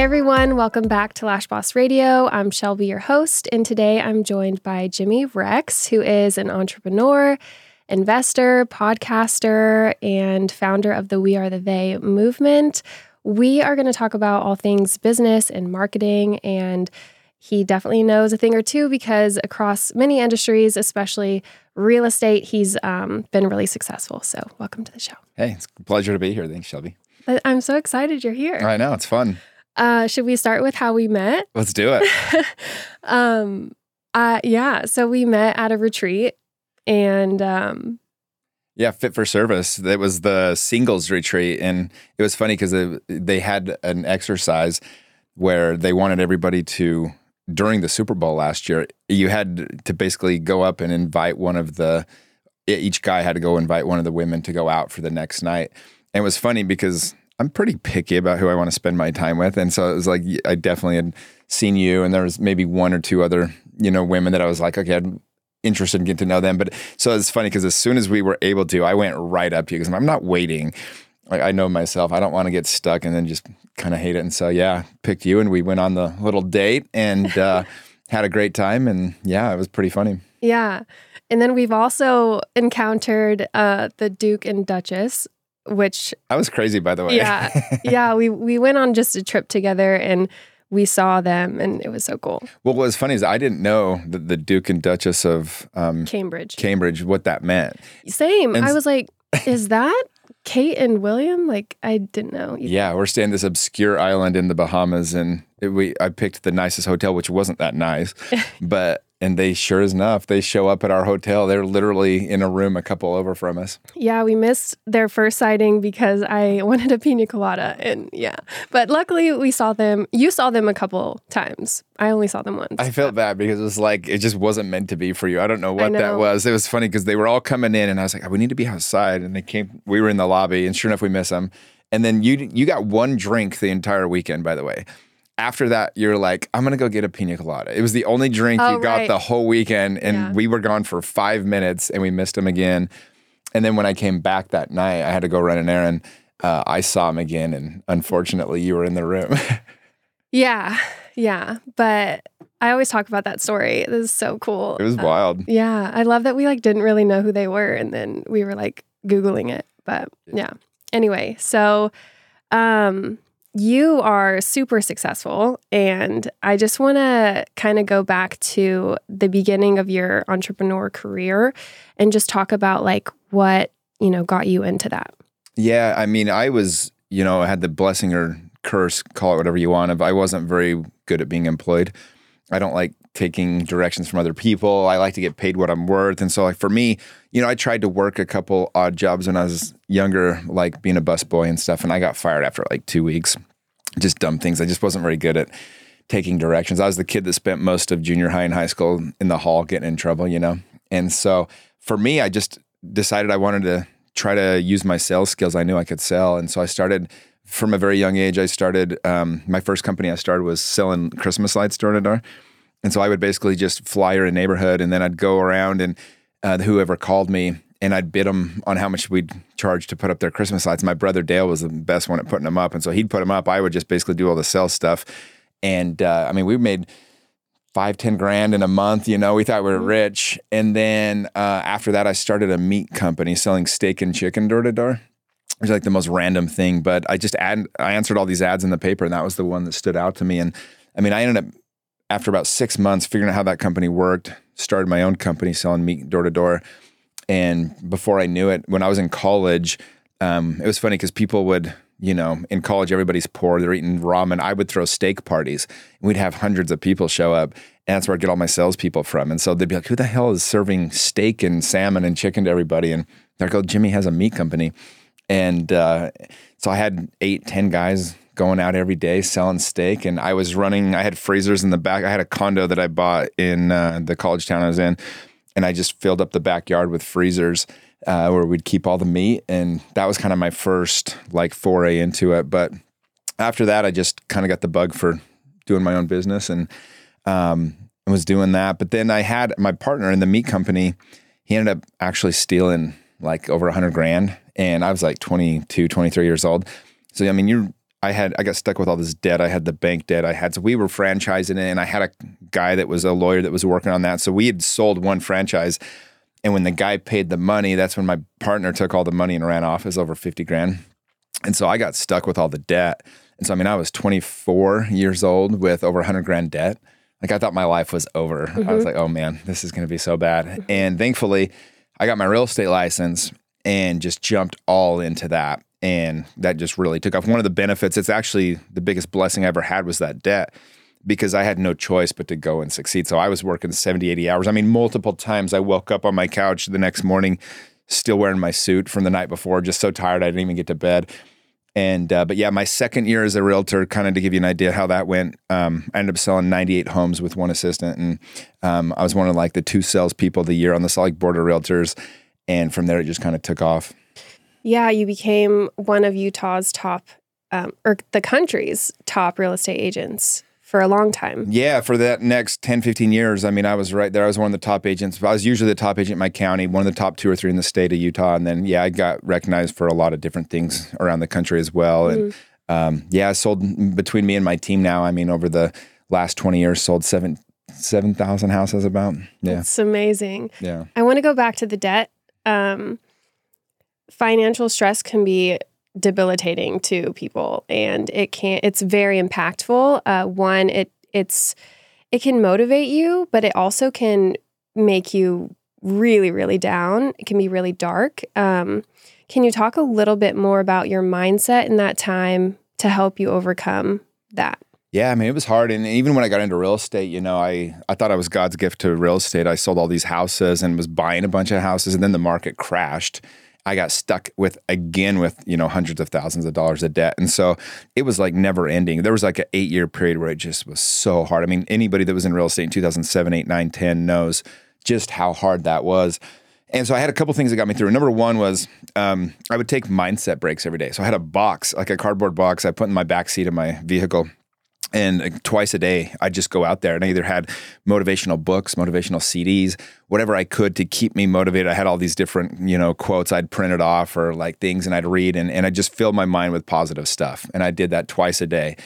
Hey everyone, welcome back to Lash Boss Radio. I'm Shelby, your host, and today I'm joined by Jimmy Rex, who is an entrepreneur, investor, podcaster, and founder of the We Are the They movement. We are going to talk about all things business and marketing, and he definitely knows a thing or two because across many industries, especially real estate, he's um, been really successful. So, welcome to the show. Hey, it's a pleasure to be here. Thanks, Shelby. I'm so excited you're here. I know, it's fun. Uh, should we start with how we met? Let's do it. um, uh, yeah. So we met at a retreat, and um, yeah, fit for service. That was the singles retreat, and it was funny because they, they had an exercise where they wanted everybody to during the Super Bowl last year. You had to basically go up and invite one of the each guy had to go invite one of the women to go out for the next night. And it was funny because I'm pretty picky about who I want to spend my time with. And so it was like, I definitely had seen you, and there was maybe one or two other, you know, women that I was like, okay, I'm interested in getting to know them. But so it's funny because as soon as we were able to, I went right up to you because I'm not waiting. Like I know myself, I don't want to get stuck and then just kind of hate it. And so, yeah, picked you, and we went on the little date and uh, had a great time. And yeah, it was pretty funny. Yeah. And then we've also encountered uh, the Duke and Duchess, which I was crazy by the way. Yeah. yeah, we we went on just a trip together and we saw them and it was so cool. Well, what was funny is I didn't know that the Duke and Duchess of um, Cambridge. Cambridge, what that meant. Same. And I was like, is that Kate and William? Like, I didn't know. Either. Yeah, we're staying this obscure island in the Bahamas, and it, we I picked the nicest hotel, which wasn't that nice, but and they sure as enough they show up at our hotel. They're literally in a room a couple over from us. Yeah we missed their first sighting because i wanted a pina colada and yeah. But luckily we saw them. You saw them a couple times. I only saw them once. I felt bad because it was like it just wasn't meant to be for you. I don't know what know. that was. It was funny because they were all coming in and i was like oh, we need to be outside and they came we were in the lobby and sure enough we miss them and then you you got one drink the entire weekend by the way after that, you're like, I'm gonna go get a pina colada. It was the only drink oh, you got right. the whole weekend, and yeah. we were gone for five minutes, and we missed him again. And then when I came back that night, I had to go run an errand. Uh, I saw him again, and unfortunately, you were in the room. yeah, yeah, but I always talk about that story. This is so cool. It was uh, wild. Yeah, I love that we like didn't really know who they were, and then we were like googling it. But yeah. Anyway, so um you are super successful and i just want to kind of go back to the beginning of your entrepreneur career and just talk about like what you know got you into that. Yeah i mean i was you know I had the blessing or curse call it whatever you want of i wasn't very good at being employed i don't like taking directions from other people i like to get paid what i'm worth and so like for me you know i tried to work a couple odd jobs when i was younger like being a busboy and stuff and i got fired after like two weeks just dumb things. I just wasn't very good at taking directions. I was the kid that spent most of junior high and high school in the hall getting in trouble, you know? And so for me, I just decided I wanted to try to use my sales skills. I knew I could sell. And so I started from a very young age. I started, um, my first company I started was selling Christmas lights door to door. And so I would basically just flyer a neighborhood and then I'd go around and uh, whoever called me and I'd bid them on how much we'd charge to put up their Christmas lights. My brother Dale was the best one at putting them up, and so he'd put them up. I would just basically do all the sales stuff, and uh, I mean, we made five, ten grand in a month. You know, we thought we were mm-hmm. rich. And then uh, after that, I started a meat company selling steak and chicken door to door. It was like the most random thing, but I just add, I answered all these ads in the paper, and that was the one that stood out to me. And I mean, I ended up after about six months figuring out how that company worked. Started my own company selling meat door to door and before I knew it, when I was in college, um, it was funny because people would, you know, in college, everybody's poor. They're eating ramen. I would throw steak parties and we'd have hundreds of people show up. And that's where I get all my salespeople from. And so they'd be like, who the hell is serving steak and salmon and chicken to everybody? And they're like, oh, Jimmy has a meat company. And uh, so I had eight, ten guys going out every day selling steak. And I was running, I had freezers in the back. I had a condo that I bought in uh, the college town I was in and I just filled up the backyard with freezers uh, where we'd keep all the meat, and that was kind of my first like foray into it. But after that, I just kind of got the bug for doing my own business and um, was doing that. But then I had my partner in the meat company. He ended up actually stealing like over a hundred grand, and I was like 22, 23 years old. So I mean, you're I had I got stuck with all this debt. I had the bank debt. I had so we were franchising it, and I had a guy that was a lawyer that was working on that. So we had sold one franchise, and when the guy paid the money, that's when my partner took all the money and ran off. It was over fifty grand, and so I got stuck with all the debt. And so I mean, I was twenty four years old with over hundred grand debt. Like I thought my life was over. Mm-hmm. I was like, oh man, this is going to be so bad. Mm-hmm. And thankfully, I got my real estate license and just jumped all into that and that just really took off. One of the benefits, it's actually the biggest blessing I ever had was that debt because I had no choice but to go and succeed. So I was working 70, 80 hours. I mean, multiple times I woke up on my couch the next morning, still wearing my suit from the night before, just so tired I didn't even get to bed. And, uh, but yeah, my second year as a realtor, kind of to give you an idea how that went, um, I ended up selling 98 homes with one assistant. And um, I was one of like the two salespeople of the year on the Salt Lake Board of Realtors. And from there, it just kind of took off. Yeah, you became one of Utah's top, um, or the country's top real estate agents for a long time. Yeah, for that next 10, 15 years. I mean, I was right there. I was one of the top agents. I was usually the top agent in my county, one of the top two or three in the state of Utah. And then, yeah, I got recognized for a lot of different things around the country as well. Mm-hmm. And um, yeah, I sold between me and my team now. I mean, over the last 20 years, sold seven 7,000 houses about. Yeah. It's amazing. Yeah. I want to go back to the debt. Um, financial stress can be debilitating to people and it can it's very impactful uh, one it it's it can motivate you but it also can make you really really down it can be really dark um, can you talk a little bit more about your mindset in that time to help you overcome that yeah, I mean, it was hard. And even when I got into real estate, you know, I, I thought I was God's gift to real estate. I sold all these houses and was buying a bunch of houses, and then the market crashed. I got stuck with again with you know hundreds of thousands of dollars of debt, and so it was like never ending. There was like an eight year period where it just was so hard. I mean, anybody that was in real estate in 2007, 8, 9, 10 knows just how hard that was. And so I had a couple things that got me through. Number one was um, I would take mindset breaks every day. So I had a box, like a cardboard box, I put in my back seat of my vehicle and twice a day i'd just go out there and i either had motivational books motivational cds whatever i could to keep me motivated i had all these different you know quotes i'd printed off or like things and i'd read and, and i just filled my mind with positive stuff and i did that twice a day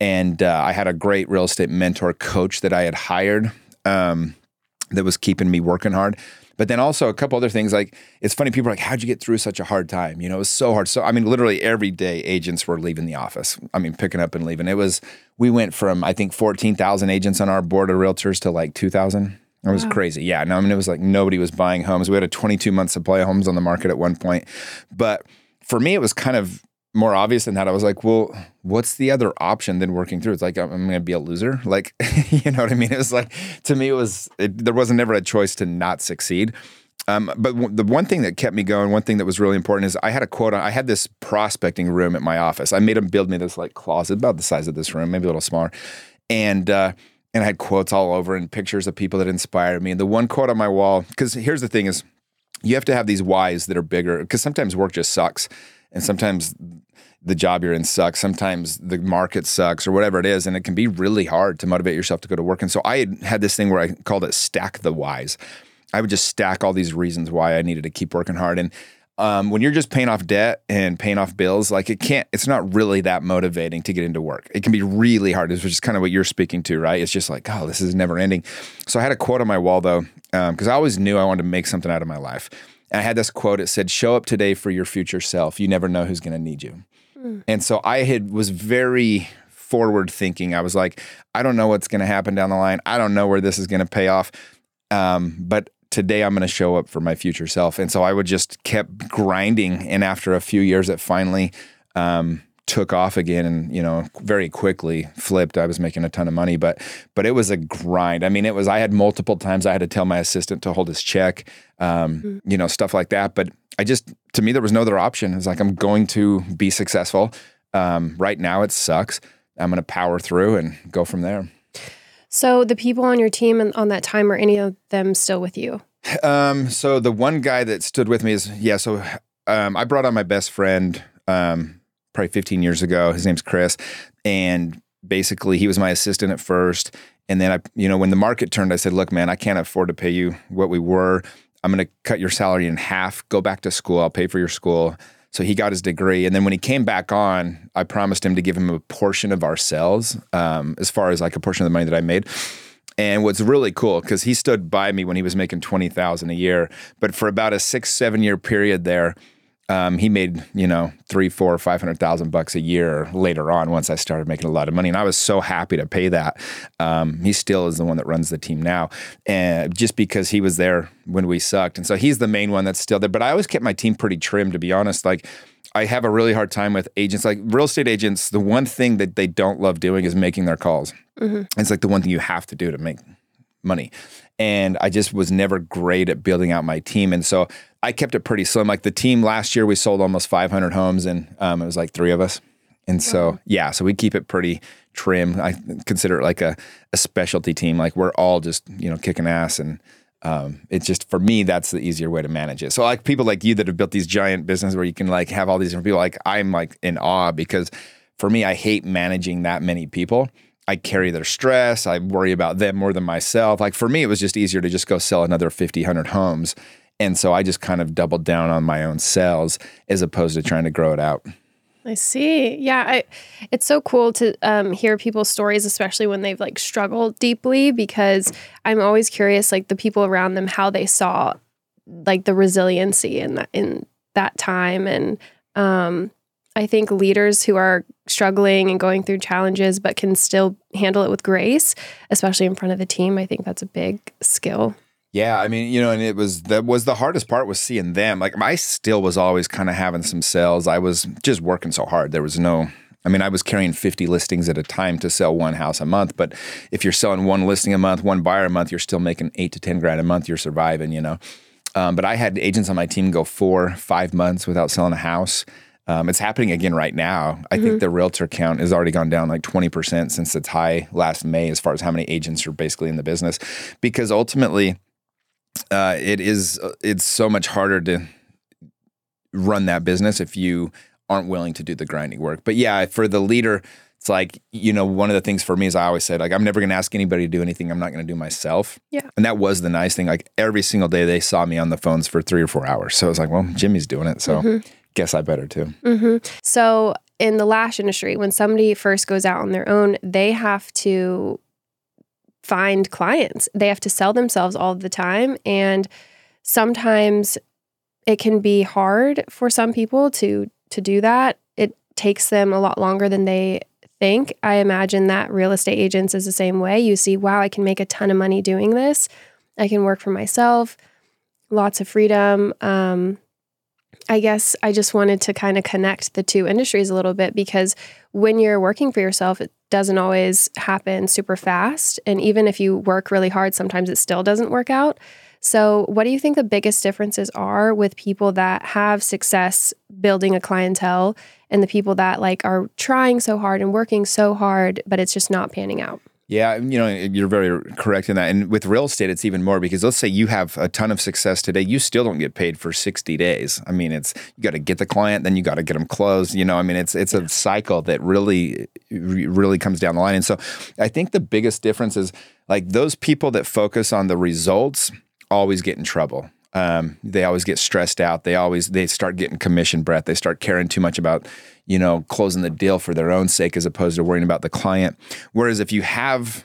and uh, i had a great real estate mentor coach that i had hired um, that was keeping me working hard but then also a couple other things like it's funny, people are like, How'd you get through such a hard time? You know, it was so hard. So I mean, literally every day agents were leaving the office. I mean, picking up and leaving. It was we went from I think fourteen thousand agents on our board of realtors to like two thousand. It was wow. crazy. Yeah. No, I mean, it was like nobody was buying homes. We had a 22 month supply of homes on the market at one point. But for me, it was kind of more obvious than that. I was like, well, what's the other option than working through? It's like, I'm, going to be a loser. Like, you know what I mean? It was like, to me, it was, it, there wasn't ever a choice to not succeed. Um, but w- the one thing that kept me going, one thing that was really important is I had a quote. On, I had this prospecting room at my office. I made them build me this like closet about the size of this room, maybe a little smaller, and uh, and I had quotes all over and pictures of people that inspired me. And the one quote on my wall, because here's the thing: is you have to have these whys that are bigger. Because sometimes work just sucks, and sometimes the job you're in sucks. Sometimes the market sucks or whatever it is. And it can be really hard to motivate yourself to go to work. And so I had, had this thing where I called it stack the whys. I would just stack all these reasons why I needed to keep working hard. And um, when you're just paying off debt and paying off bills, like it can't, it's not really that motivating to get into work. It can be really hard, which is kind of what you're speaking to, right? It's just like, oh, this is never ending. So I had a quote on my wall though, because um, I always knew I wanted to make something out of my life. And I had this quote. It said, "Show up today for your future self. You never know who's going to need you." Mm. And so I had was very forward thinking. I was like, I don't know what's going to happen down the line. I don't know where this is going to pay off. Um, but today I'm going to show up for my future self. And so I would just kept grinding. And after a few years, it finally um, took off again and you know very quickly flipped. I was making a ton of money but but it was a grind. I mean it was i had multiple times i had to tell my assistant to hold his check um, mm-hmm. you know stuff like that. But i just to me there was no other option. It's like i'm going to be successful. Um, right now it sucks. I'm going to power through and go from there so the people on your team and on that time are any of them still with you um, so the one guy that stood with me is yeah so um, i brought on my best friend um, probably 15 years ago. His name's Chris. And basically, he was my assistant at first. And then I, you know, when the market turned, I said, look, man, I can't afford to pay you what we were. I'm going to cut your salary in half. Go back to school. I'll pay for your school. So he got his degree, and then when he came back on, I promised him to give him a portion of our sales, um, as far as like a portion of the money that I made. And what's really cool because he stood by me when he was making twenty thousand a year, but for about a six seven year period there, um, he made you know three, four, five hundred thousand bucks a year later on. Once I started making a lot of money, and I was so happy to pay that. Um, he still is the one that runs the team now, and just because he was there when we sucked, and so he's the main one that's still there. But I always kept my team pretty trim, to be honest. Like I have a really hard time with agents. Like real estate agents, the one thing that they don't love doing is making their calls. Mm-hmm. It's like the one thing you have to do to make money. And I just was never great at building out my team. And so I kept it pretty slim. Like the team last year, we sold almost 500 homes and um, it was like three of us. And so, yeah, so we keep it pretty trim. I consider it like a, a specialty team. Like we're all just, you know, kicking ass. And um, it's just, for me, that's the easier way to manage it. So, like people like you that have built these giant businesses where you can like have all these different people, like I'm like in awe because for me, I hate managing that many people. I carry their stress. I worry about them more than myself. Like for me, it was just easier to just go sell another 50, 100 homes. And so I just kind of doubled down on my own sales as opposed to trying to grow it out. I see. Yeah, I, it's so cool to um, hear people's stories, especially when they've like struggled deeply, because I'm always curious, like the people around them, how they saw like the resiliency in that in that time, and um, I think leaders who are struggling and going through challenges but can still handle it with grace, especially in front of the team, I think that's a big skill. Yeah, I mean, you know, and it was that was the hardest part was seeing them. Like I still was always kind of having some sales. I was just working so hard. There was no I mean, I was carrying 50 listings at a time to sell one house a month, but if you're selling one listing a month, one buyer a month, you're still making 8 to 10 grand a month, you're surviving, you know. Um, but I had agents on my team go 4, 5 months without selling a house. Um, it's happening again right now. I mm-hmm. think the realtor count has already gone down like 20% since its high last May, as far as how many agents are basically in the business. Because ultimately, uh, it is it's so much harder to run that business if you aren't willing to do the grinding work. But yeah, for the leader, it's like you know one of the things for me is I always said like I'm never going to ask anybody to do anything I'm not going to do myself. Yeah, and that was the nice thing. Like every single day they saw me on the phones for three or four hours. So I was like, well, Jimmy's doing it, so. Mm-hmm guess I better too. Mm-hmm. So, in the lash industry, when somebody first goes out on their own, they have to find clients. They have to sell themselves all the time. And sometimes it can be hard for some people to to do that. It takes them a lot longer than they think. I imagine that real estate agents is the same way. You see, wow, I can make a ton of money doing this. I can work for myself, lots of freedom. Um, I guess I just wanted to kind of connect the two industries a little bit because when you're working for yourself, it doesn't always happen super fast. And even if you work really hard, sometimes it still doesn't work out. So, what do you think the biggest differences are with people that have success building a clientele and the people that like are trying so hard and working so hard, but it's just not panning out? Yeah, you know, you're very correct in that. And with real estate, it's even more because let's say you have a ton of success today, you still don't get paid for 60 days. I mean, it's you got to get the client, then you got to get them closed. You know, I mean, it's it's a cycle that really really comes down the line. And so, I think the biggest difference is like those people that focus on the results always get in trouble. Um, they always get stressed out. They always they start getting commission breath. They start caring too much about you know, closing the deal for their own sake as opposed to worrying about the client. Whereas if you have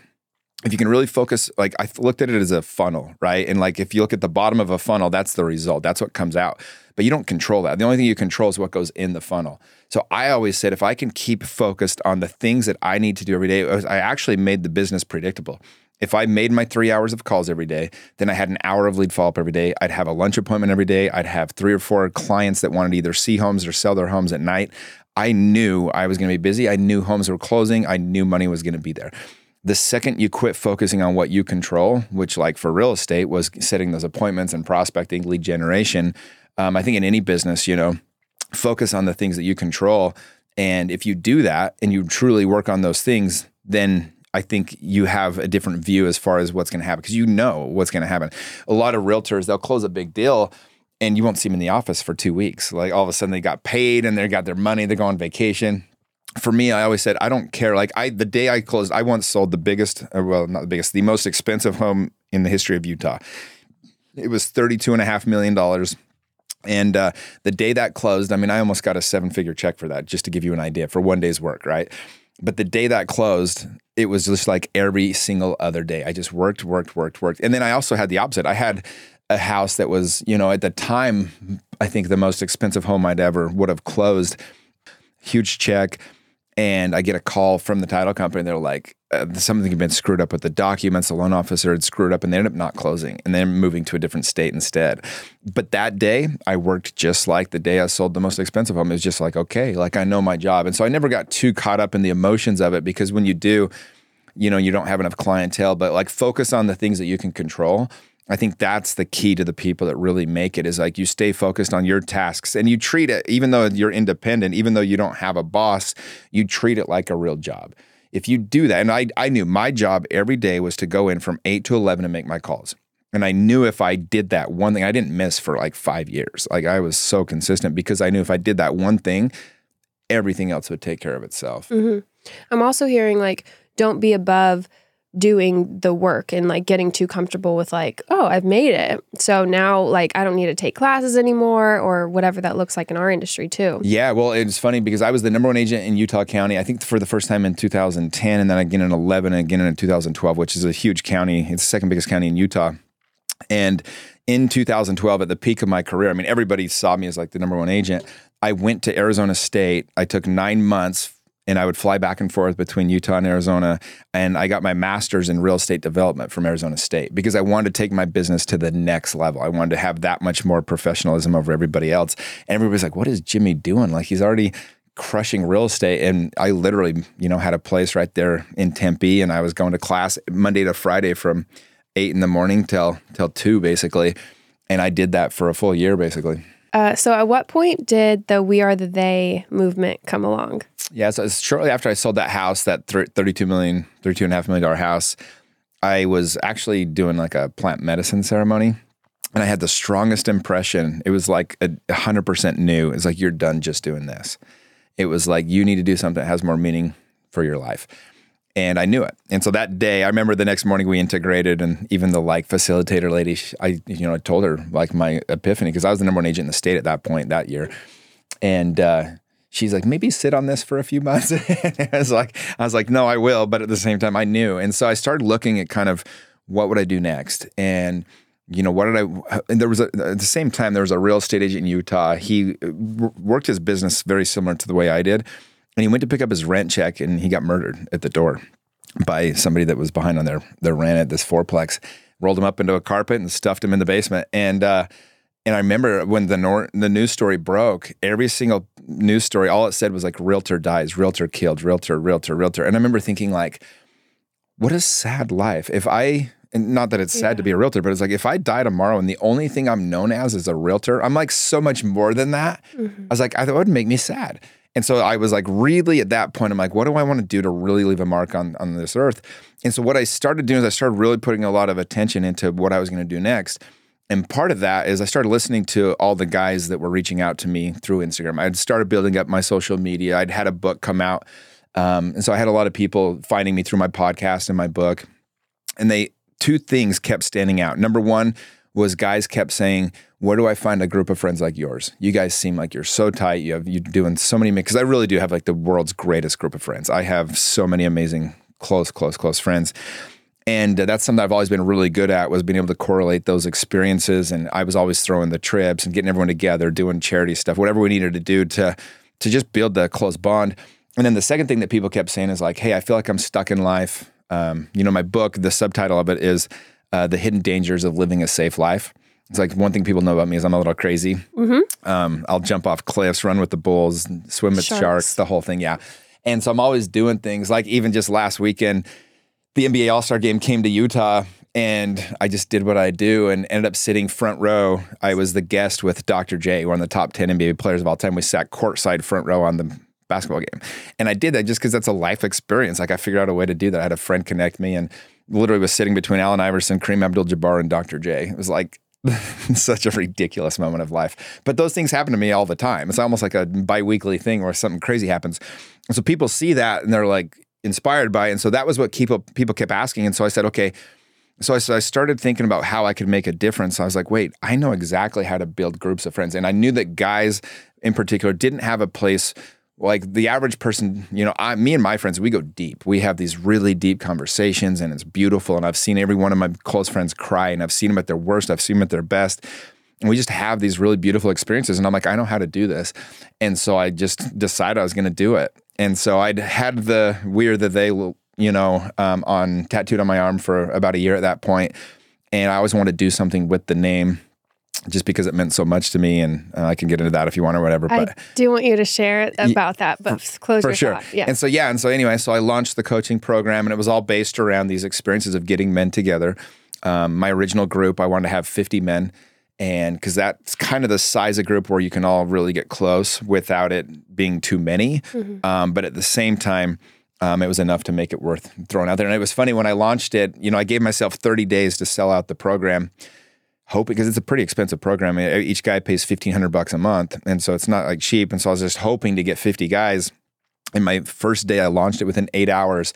if you can really focus, like I looked at it as a funnel, right? And like if you look at the bottom of a funnel, that's the result. That's what comes out. But you don't control that. The only thing you control is what goes in the funnel. So I always said if I can keep focused on the things that I need to do every day, I actually made the business predictable. If I made my three hours of calls every day, then I had an hour of lead follow up every day. I'd have a lunch appointment every day. I'd have three or four clients that wanted to either see homes or sell their homes at night. I knew I was going to be busy. I knew homes were closing. I knew money was going to be there. The second you quit focusing on what you control, which, like for real estate, was setting those appointments and prospecting, lead generation, um, I think in any business, you know, focus on the things that you control. And if you do that and you truly work on those things, then I think you have a different view as far as what's going to happen because you know what's going to happen. A lot of realtors, they'll close a big deal and you won't see them in the office for two weeks. Like all of a sudden they got paid and they got their money, they go on vacation. For me, I always said I don't care. Like I, the day I closed, I once sold the biggest, uh, well, not the biggest, the most expensive home in the history of Utah. It was thirty-two and a half million dollars. And uh, the day that closed, I mean, I almost got a seven figure check for that, just to give you an idea for one day's work, right? But the day that closed, it was just like every single other day. I just worked, worked, worked, worked. And then I also had the opposite. I had a house that was, you know, at the time, I think the most expensive home I'd ever would have closed. Huge check. And I get a call from the title company. They're like, uh, something had been screwed up with the documents. The loan officer had screwed up and they ended up not closing and then moving to a different state instead. But that day, I worked just like the day I sold the most expensive home. It was just like, okay, like I know my job. And so I never got too caught up in the emotions of it because when you do, you know, you don't have enough clientele, but like focus on the things that you can control I think that's the key to the people that really make it is like you stay focused on your tasks and you treat it, even though you're independent, even though you don't have a boss, you treat it like a real job. If you do that, and I, I knew my job every day was to go in from 8 to 11 and make my calls. And I knew if I did that one thing, I didn't miss for like five years. Like I was so consistent because I knew if I did that one thing, everything else would take care of itself. Mm-hmm. I'm also hearing like, don't be above doing the work and like getting too comfortable with like oh i've made it. So now like i don't need to take classes anymore or whatever that looks like in our industry too. Yeah well it's funny because i was the number one agent in utah county i think for the first time in 2010 and then again in 11 and again in 2012 which is a huge county. It's the second biggest county in utah. And in 2012 at the peak of my career i mean everybody saw me as like the number one agent. I went to arizona state. I took nine months and I would fly back and forth between Utah and Arizona. And I got my master's in real estate development from Arizona State because I wanted to take my business to the next level. I wanted to have that much more professionalism over everybody else. And everybody's like, what is Jimmy doing? Like, he's already crushing real estate. And I literally, you know, had a place right there in Tempe and I was going to class Monday to Friday from eight in the morning till till two basically. And I did that for a full year basically. Uh, so at what point did the We Are the They movement come along? Yeah, so shortly after I sold that house, that 32 million, 32 and a half million dollar house, I was actually doing like a plant medicine ceremony. And I had the strongest impression. It was like a hundred percent new. It's like you're done just doing this. It was like you need to do something that has more meaning for your life. And I knew it. And so that day, I remember the next morning we integrated, and even the like facilitator lady, I you know I told her like my epiphany because I was the number one agent in the state at that point that year, and uh, she's like, maybe sit on this for a few months. I was like, I was like, no, I will. But at the same time, I knew. And so I started looking at kind of what would I do next? And, you know, what did I, and there was a, at the same time, there was a real estate agent in Utah. He worked his business very similar to the way I did. And he went to pick up his rent check and he got murdered at the door by somebody that was behind on their, their rent at this fourplex, rolled him up into a carpet and stuffed him in the basement. And, uh, and I remember when the nor- the news story broke, every single news story, all it said was like realtor dies, realtor killed, realtor, realtor, realtor. And I remember thinking like, what a sad life. If I and not that it's sad yeah. to be a realtor, but it's like if I die tomorrow and the only thing I'm known as is a realtor, I'm like so much more than that. Mm-hmm. I was like, I thought it would make me sad. And so I was like, really at that point, I'm like, what do I want to do to really leave a mark on, on this earth? And so what I started doing is I started really putting a lot of attention into what I was going to do next. And part of that is I started listening to all the guys that were reaching out to me through Instagram. I'd started building up my social media. I'd had a book come out. Um, and so I had a lot of people finding me through my podcast and my book. And they, two things kept standing out. Number one was guys kept saying, where do I find a group of friends like yours? You guys seem like you're so tight. You have, you're doing so many, because I really do have like the world's greatest group of friends. I have so many amazing, close, close, close friends and that's something I've always been really good at was being able to correlate those experiences. And I was always throwing the trips and getting everyone together, doing charity stuff, whatever we needed to do to to just build the close bond. And then the second thing that people kept saying is like, "Hey, I feel like I'm stuck in life." Um, you know, my book, the subtitle of it is uh, "The Hidden Dangers of Living a Safe Life." It's like one thing people know about me is I'm a little crazy. Mm-hmm. Um, I'll jump off cliffs, run with the bulls, swim with sharks. sharks, the whole thing. Yeah. And so I'm always doing things like even just last weekend the NBA All Star game came to Utah and I just did what I do and ended up sitting front row. I was the guest with Dr. J, one of the top 10 NBA players of all time. We sat courtside front row on the basketball game. And I did that just because that's a life experience. Like I figured out a way to do that. I had a friend connect me and literally was sitting between Allen Iverson, Kareem Abdul Jabbar, and Dr. J. It was like such a ridiculous moment of life. But those things happen to me all the time. It's almost like a bi weekly thing where something crazy happens. And so people see that and they're like, inspired by. It. And so that was what people people kept asking. And so I said, okay, So I, so I started thinking about how I could make a difference. I was like, wait, I know exactly how to build groups of friends. And I knew that guys in particular didn't have a place like the average person, you know, I, me and my friends, we go deep. We have these really deep conversations and it's beautiful. And I've seen every one of my close friends cry and I've seen them at their worst. I've seen them at their best. And we just have these really beautiful experiences. And I'm like, I know how to do this. And so I just decided I was going to do it. And so I'd had the weird that they, you know, um, on tattooed on my arm for about a year at that point. And I always wanted to do something with the name just because it meant so much to me. And uh, I can get into that if you want or whatever. But I do want you to share about that, but for, close for your sure. thought. Yeah. And so, yeah. And so, anyway, so I launched the coaching program and it was all based around these experiences of getting men together. Um, my original group, I wanted to have 50 men. And because that's kind of the size of group where you can all really get close without it being too many. Mm-hmm. Um, but at the same time, um, it was enough to make it worth throwing out there. And it was funny when I launched it, you know, I gave myself 30 days to sell out the program hope because it's a pretty expensive program. Each guy pays fifteen hundred bucks a month, and so it's not like cheap. And so I was just hoping to get fifty guys. And my first day, I launched it within eight hours.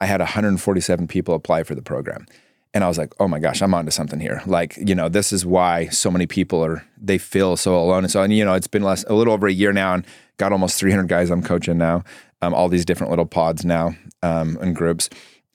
I had 147 people apply for the program. And I was like, oh my gosh, I'm onto something here. Like, you know, this is why so many people are, they feel so alone. And so, and, you know, it's been less, a little over a year now and got almost 300 guys I'm coaching now, um, all these different little pods now um, and groups.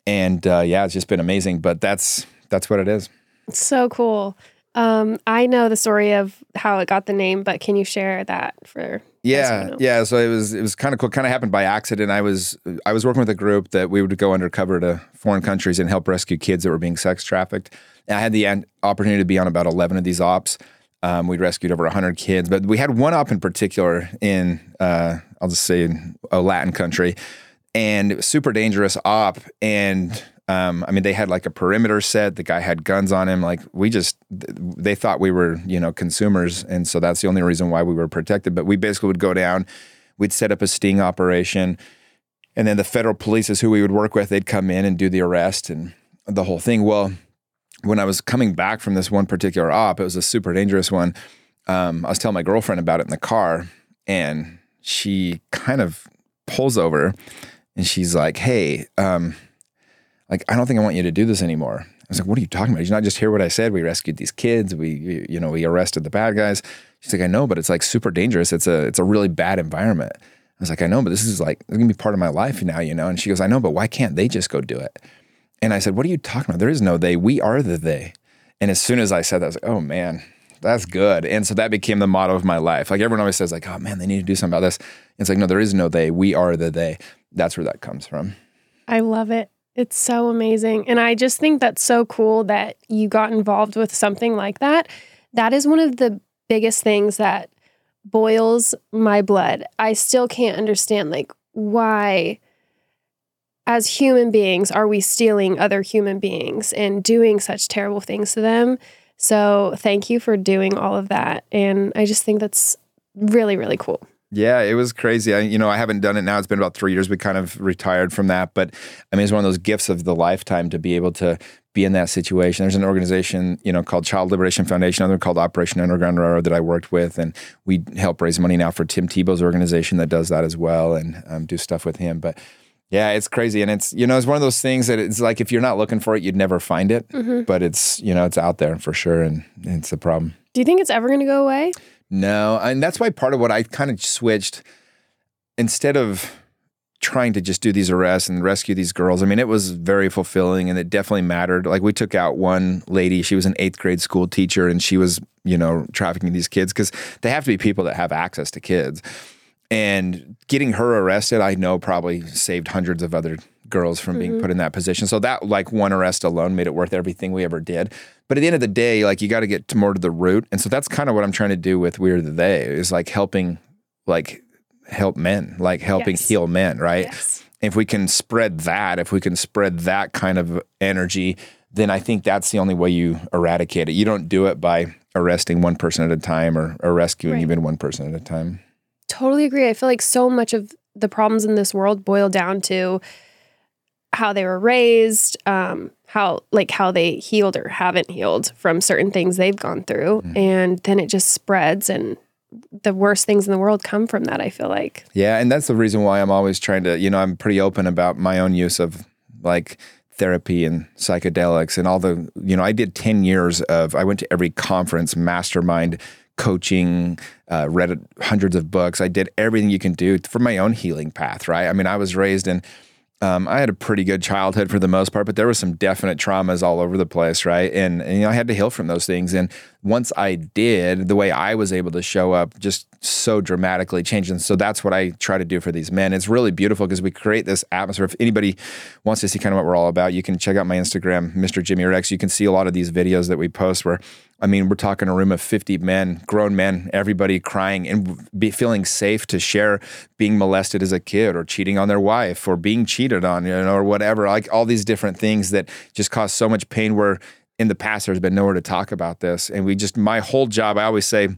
And uh, yeah, it's just been amazing. But that's, that's what it is. So cool. Um, I know the story of how it got the name, but can you share that for? Yeah, yeah. So it was it was kind of cool. Kind of happened by accident. I was I was working with a group that we would go undercover to foreign countries and help rescue kids that were being sex trafficked. And I had the opportunity to be on about eleven of these ops. Um, we rescued over 100 kids, but we had one op in particular in, uh, I'll just say, a Latin country, and it was super dangerous op. And um, I mean, they had like a perimeter set. The guy had guns on him. Like we just, they thought we were, you know, consumers, and so that's the only reason why we were protected. But we basically would go down, we'd set up a sting operation, and then the federal police is who we would work with. They'd come in and do the arrest and the whole thing. Well, when I was coming back from this one particular op, it was a super dangerous one. Um, I was telling my girlfriend about it in the car, and she kind of pulls over, and she's like, "Hey." Um, like, I don't think I want you to do this anymore. I was like, what are you talking about? Did you not just hear what I said? We rescued these kids. We, you know, we arrested the bad guys. She's like, I know, but it's like super dangerous. It's a, it's a really bad environment. I was like, I know, but this is like, it's gonna be part of my life now, you know? And she goes, I know, but why can't they just go do it? And I said, what are you talking about? There is no they. We are the they. And as soon as I said that, I was like, oh man, that's good. And so that became the motto of my life. Like everyone always says, like, oh man, they need to do something about this. It's like, no, there is no they. We are the they. That's where that comes from. I love it. It's so amazing. And I just think that's so cool that you got involved with something like that. That is one of the biggest things that boils my blood. I still can't understand like why as human beings are we stealing other human beings and doing such terrible things to them. So, thank you for doing all of that and I just think that's really really cool. Yeah, it was crazy. I, you know, I haven't done it now. It's been about three years. We kind of retired from that, but I mean, it's one of those gifts of the lifetime to be able to be in that situation. There's an organization, you know, called Child Liberation Foundation, another called Operation Underground Railroad that I worked with, and we help raise money now for Tim Tebow's organization that does that as well, and um, do stuff with him. But yeah, it's crazy, and it's you know, it's one of those things that it's like if you're not looking for it, you'd never find it. Mm-hmm. But it's you know, it's out there for sure, and it's a problem. Do you think it's ever going to go away? No, and that's why part of what I kind of switched instead of trying to just do these arrests and rescue these girls. I mean, it was very fulfilling and it definitely mattered. Like we took out one lady, she was an 8th grade school teacher and she was, you know, trafficking these kids cuz they have to be people that have access to kids. And getting her arrested, I know probably saved hundreds of other girls from being mm-hmm. put in that position. So that like one arrest alone made it worth everything we ever did. But at the end of the day, like you got to get to more to the root. And so that's kind of what I'm trying to do with We're the They is like helping like help men, like helping yes. heal men, right? Yes. If we can spread that, if we can spread that kind of energy, then I think that's the only way you eradicate it. You don't do it by arresting one person at a time or, or rescuing right. even one person at a time. Totally agree. I feel like so much of the problems in this world boil down to how they were raised, um, how like how they healed or haven't healed from certain things they've gone through, mm. and then it just spreads and the worst things in the world come from that. I feel like. Yeah, and that's the reason why I'm always trying to, you know, I'm pretty open about my own use of like therapy and psychedelics and all the, you know, I did 10 years of, I went to every conference, mastermind, coaching, uh, read hundreds of books. I did everything you can do for my own healing path, right? I mean, I was raised in, um, I had a pretty good childhood for the most part, but there were some definite traumas all over the place, right? And, and, you know, I had to heal from those things. And once I did, the way I was able to show up just so dramatically changed. And so that's what I try to do for these men. It's really beautiful because we create this atmosphere. If anybody wants to see kind of what we're all about, you can check out my Instagram, Mr. Jimmy Rex. You can see a lot of these videos that we post where I mean, we're talking a room of 50 men, grown men, everybody crying and be feeling safe to share being molested as a kid or cheating on their wife or being cheated on, you know, or whatever. Like all these different things that just cause so much pain where in the past there's been nowhere to talk about this. And we just, my whole job, I always say,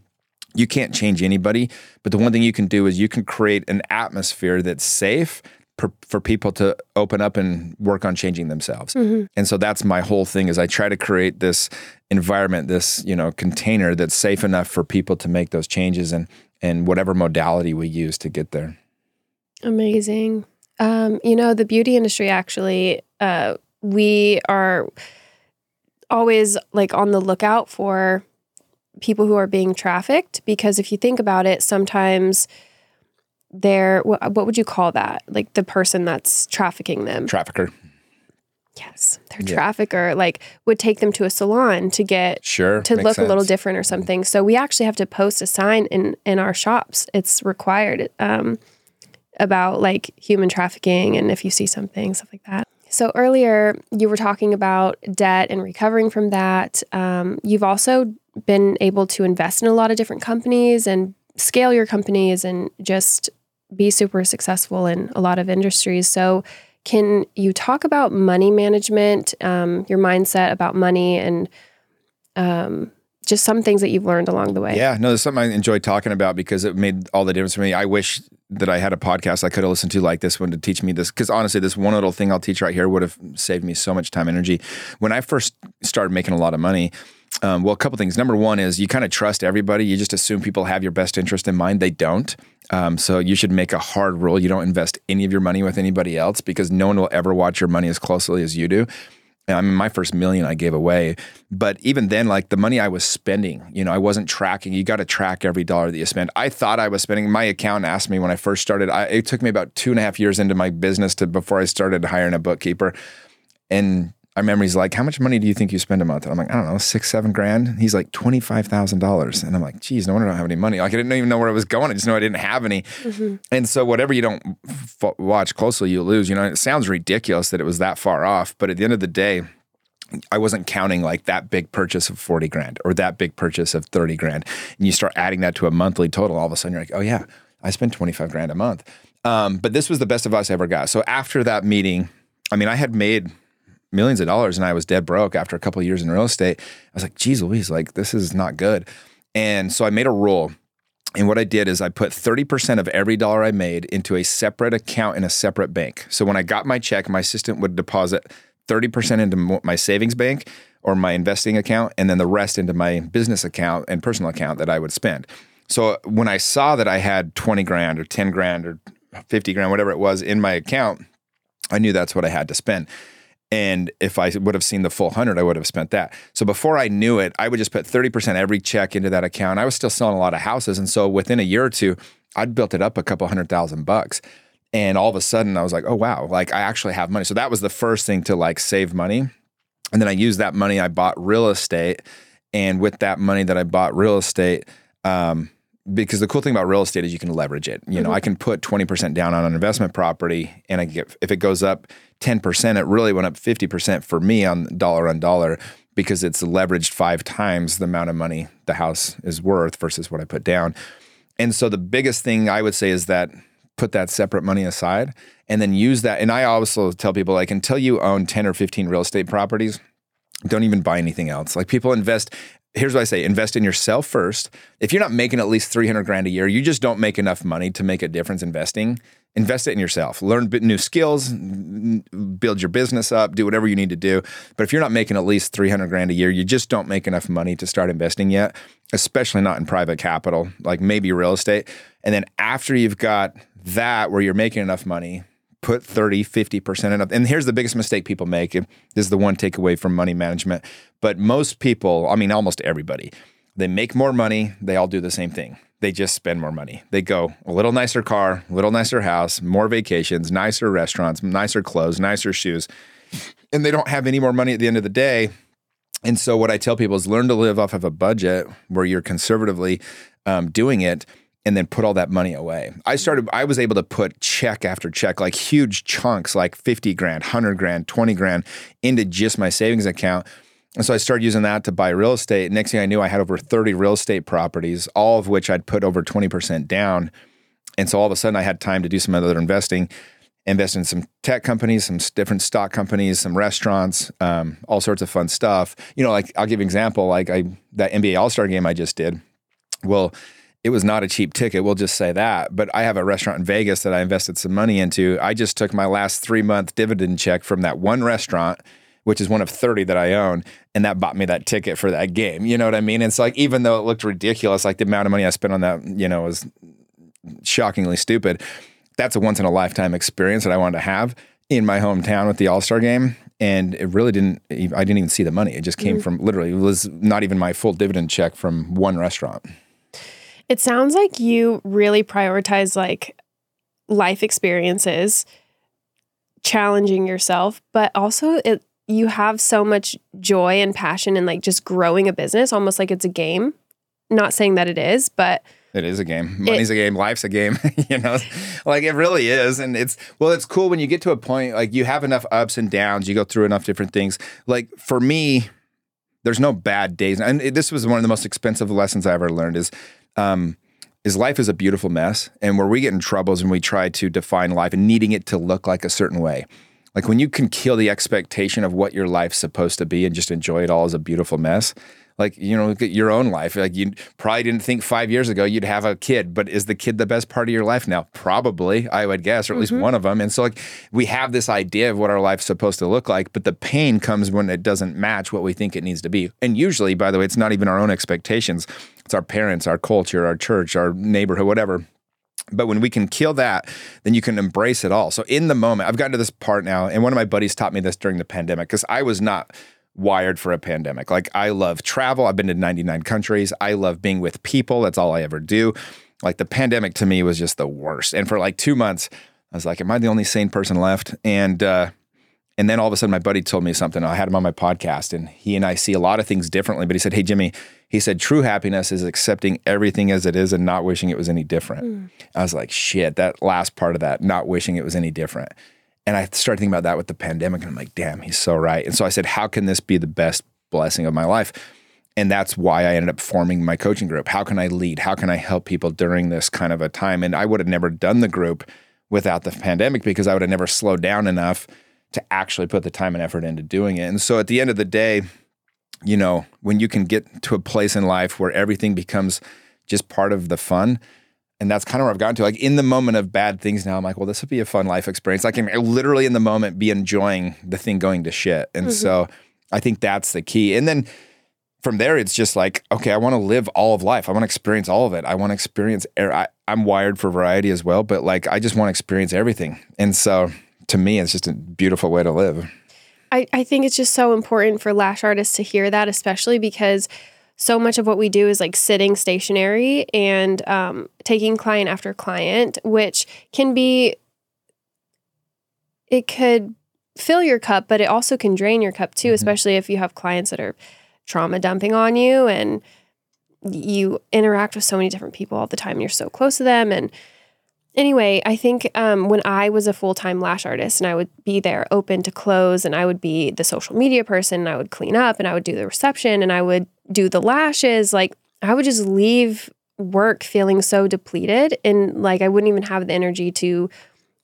you can't change anybody, but the one thing you can do is you can create an atmosphere that's safe per, for people to open up and work on changing themselves. Mm-hmm. And so that's my whole thing is I try to create this environment, this, you know, container that's safe enough for people to make those changes and and whatever modality we use to get there. Amazing. Um, you know, the beauty industry actually uh, we are always like on the lookout for people who are being trafficked because if you think about it, sometimes they're what, what would you call that? Like the person that's trafficking them. Trafficker. Yes, their yeah. trafficker like would take them to a salon to get sure to look sense. a little different or something. So we actually have to post a sign in in our shops. It's required um, about like human trafficking and if you see something stuff like that. So earlier you were talking about debt and recovering from that. Um, you've also been able to invest in a lot of different companies and scale your companies and just be super successful in a lot of industries. So, can you talk about money management, um, your mindset about money, and um, just some things that you've learned along the way? Yeah, no, there's something I enjoy talking about because it made all the difference for me. I wish that I had a podcast I could have listened to like this one to teach me this. Because honestly, this one little thing I'll teach right here would have saved me so much time and energy. When I first started making a lot of money, um, well, a couple things. Number one is you kind of trust everybody. You just assume people have your best interest in mind. They don't. Um, so you should make a hard rule. You don't invest any of your money with anybody else because no one will ever watch your money as closely as you do. I mean, my first million I gave away, but even then, like the money I was spending, you know, I wasn't tracking. You got to track every dollar that you spend. I thought I was spending. My accountant asked me when I first started. I, it took me about two and a half years into my business to before I started hiring a bookkeeper, and I remember he's like, "How much money do you think you spend a month?" And I'm like, "I don't know, six, seven grand." He's like, twenty five thousand dollars, and I'm like, "Geez, no wonder I don't have any money." Like I didn't even know where I was going. I just know I didn't have any. Mm-hmm. And so whatever you don't f- watch closely, you lose. You know, it sounds ridiculous that it was that far off, but at the end of the day. I wasn't counting like that big purchase of 40 grand or that big purchase of 30 grand. And you start adding that to a monthly total, all of a sudden you're like, oh, yeah, I spend 25 grand a month. Um, but this was the best advice I ever got. So after that meeting, I mean, I had made millions of dollars and I was dead broke after a couple years in real estate. I was like, geez Louise, like this is not good. And so I made a rule. And what I did is I put 30% of every dollar I made into a separate account in a separate bank. So when I got my check, my assistant would deposit 30% into my savings bank or my investing account, and then the rest into my business account and personal account that I would spend. So when I saw that I had 20 grand or 10 grand or 50 grand, whatever it was in my account, I knew that's what I had to spend. And if I would have seen the full hundred, I would have spent that. So before I knew it, I would just put 30% every check into that account. I was still selling a lot of houses. And so within a year or two, I'd built it up a couple hundred thousand bucks. And all of a sudden I was like, oh wow, like I actually have money. So that was the first thing to like save money. And then I used that money, I bought real estate. And with that money that I bought real estate, um, because the cool thing about real estate is you can leverage it. You know, mm-hmm. I can put 20% down on an investment property and I get if it goes up 10%, it really went up 50% for me on dollar on dollar because it's leveraged five times the amount of money the house is worth versus what I put down. And so the biggest thing I would say is that put that separate money aside and then use that. And I also tell people like until you own 10 or 15 real estate properties, don't even buy anything else. Like people invest here's what I say invest in yourself first. If you're not making at least 300 grand a year, you just don't make enough money to make a difference investing. Invest it in yourself. Learn new skills, build your business up, do whatever you need to do. But if you're not making at least 300 grand a year, you just don't make enough money to start investing yet, especially not in private capital, like maybe real estate. And then after you've got that where you're making enough money, put 30, 50% in. And here's the biggest mistake people make. This is the one takeaway from money management. But most people, I mean, almost everybody, they make more money. They all do the same thing. They just spend more money. They go a little nicer car, a little nicer house, more vacations, nicer restaurants, nicer clothes, nicer shoes. And they don't have any more money at the end of the day. And so, what I tell people is learn to live off of a budget where you're conservatively um, doing it and then put all that money away. I started, I was able to put check after check, like huge chunks, like 50 grand, 100 grand, 20 grand into just my savings account. And so I started using that to buy real estate. Next thing I knew, I had over 30 real estate properties, all of which I'd put over 20% down. And so all of a sudden, I had time to do some other investing, invest in some tech companies, some different stock companies, some restaurants, um, all sorts of fun stuff. You know, like I'll give an example, like I that NBA All Star game I just did. Well, it was not a cheap ticket. We'll just say that. But I have a restaurant in Vegas that I invested some money into. I just took my last three month dividend check from that one restaurant, which is one of 30 that I own. And that bought me that ticket for that game. You know what I mean? It's like, even though it looked ridiculous, like the amount of money I spent on that, you know, was shockingly stupid. That's a once in a lifetime experience that I wanted to have in my hometown with the All Star game. And it really didn't, I didn't even see the money. It just came mm. from literally, it was not even my full dividend check from one restaurant. It sounds like you really prioritize like life experiences, challenging yourself, but also it you have so much joy and passion in like just growing a business, almost like it's a game. Not saying that it is, but it is a game. Money's it, a game. Life's a game. you know, like it really is. And it's, well, it's cool when you get to a point, like you have enough ups and downs, you go through enough different things. Like for me, there's no bad days. And this was one of the most expensive lessons I ever learned is um, is life is a beautiful mess. And where we get in troubles when we try to define life and needing it to look like a certain way. Like when you can kill the expectation of what your life's supposed to be and just enjoy it all as a beautiful mess, like you know look at your own life like you probably didn't think five years ago you'd have a kid but is the kid the best part of your life now probably i would guess or at least mm-hmm. one of them and so like we have this idea of what our life's supposed to look like but the pain comes when it doesn't match what we think it needs to be and usually by the way it's not even our own expectations it's our parents our culture our church our neighborhood whatever but when we can kill that, then you can embrace it all. So in the moment, I've gotten to this part now, and one of my buddies taught me this during the pandemic because I was not wired for a pandemic. Like I love travel. I've been to 99 countries. I love being with people. That's all I ever do. Like the pandemic to me was just the worst. And for like 2 months I was like, am I the only sane person left? And uh and then all of a sudden my buddy told me something. I had him on my podcast and he and I see a lot of things differently, but he said, "Hey Jimmy, he said true happiness is accepting everything as it is and not wishing it was any different." Mm. I was like, "Shit, that last part of that, not wishing it was any different." And I started thinking about that with the pandemic, and I'm like, damn, he's so right. And so I said, how can this be the best blessing of my life? And that's why I ended up forming my coaching group. How can I lead? How can I help people during this kind of a time? And I would have never done the group without the pandemic because I would have never slowed down enough to actually put the time and effort into doing it. And so at the end of the day, you know, when you can get to a place in life where everything becomes just part of the fun, and that's kind of where I've gotten to. Like in the moment of bad things now, I'm like, well, this would be a fun life experience. I can literally in the moment be enjoying the thing going to shit. And mm-hmm. so I think that's the key. And then from there, it's just like, okay, I want to live all of life. I want to experience all of it. I want to experience, I, I'm wired for variety as well, but like, I just want to experience everything. And so to me, it's just a beautiful way to live. I, I think it's just so important for lash artists to hear that, especially because so much of what we do is like sitting stationary and um, taking client after client, which can be, it could fill your cup, but it also can drain your cup too, mm-hmm. especially if you have clients that are trauma dumping on you and you interact with so many different people all the time and you're so close to them. And anyway, I think um, when I was a full time lash artist and I would be there open to close and I would be the social media person and I would clean up and I would do the reception and I would do the lashes, like I would just leave work feeling so depleted and like I wouldn't even have the energy to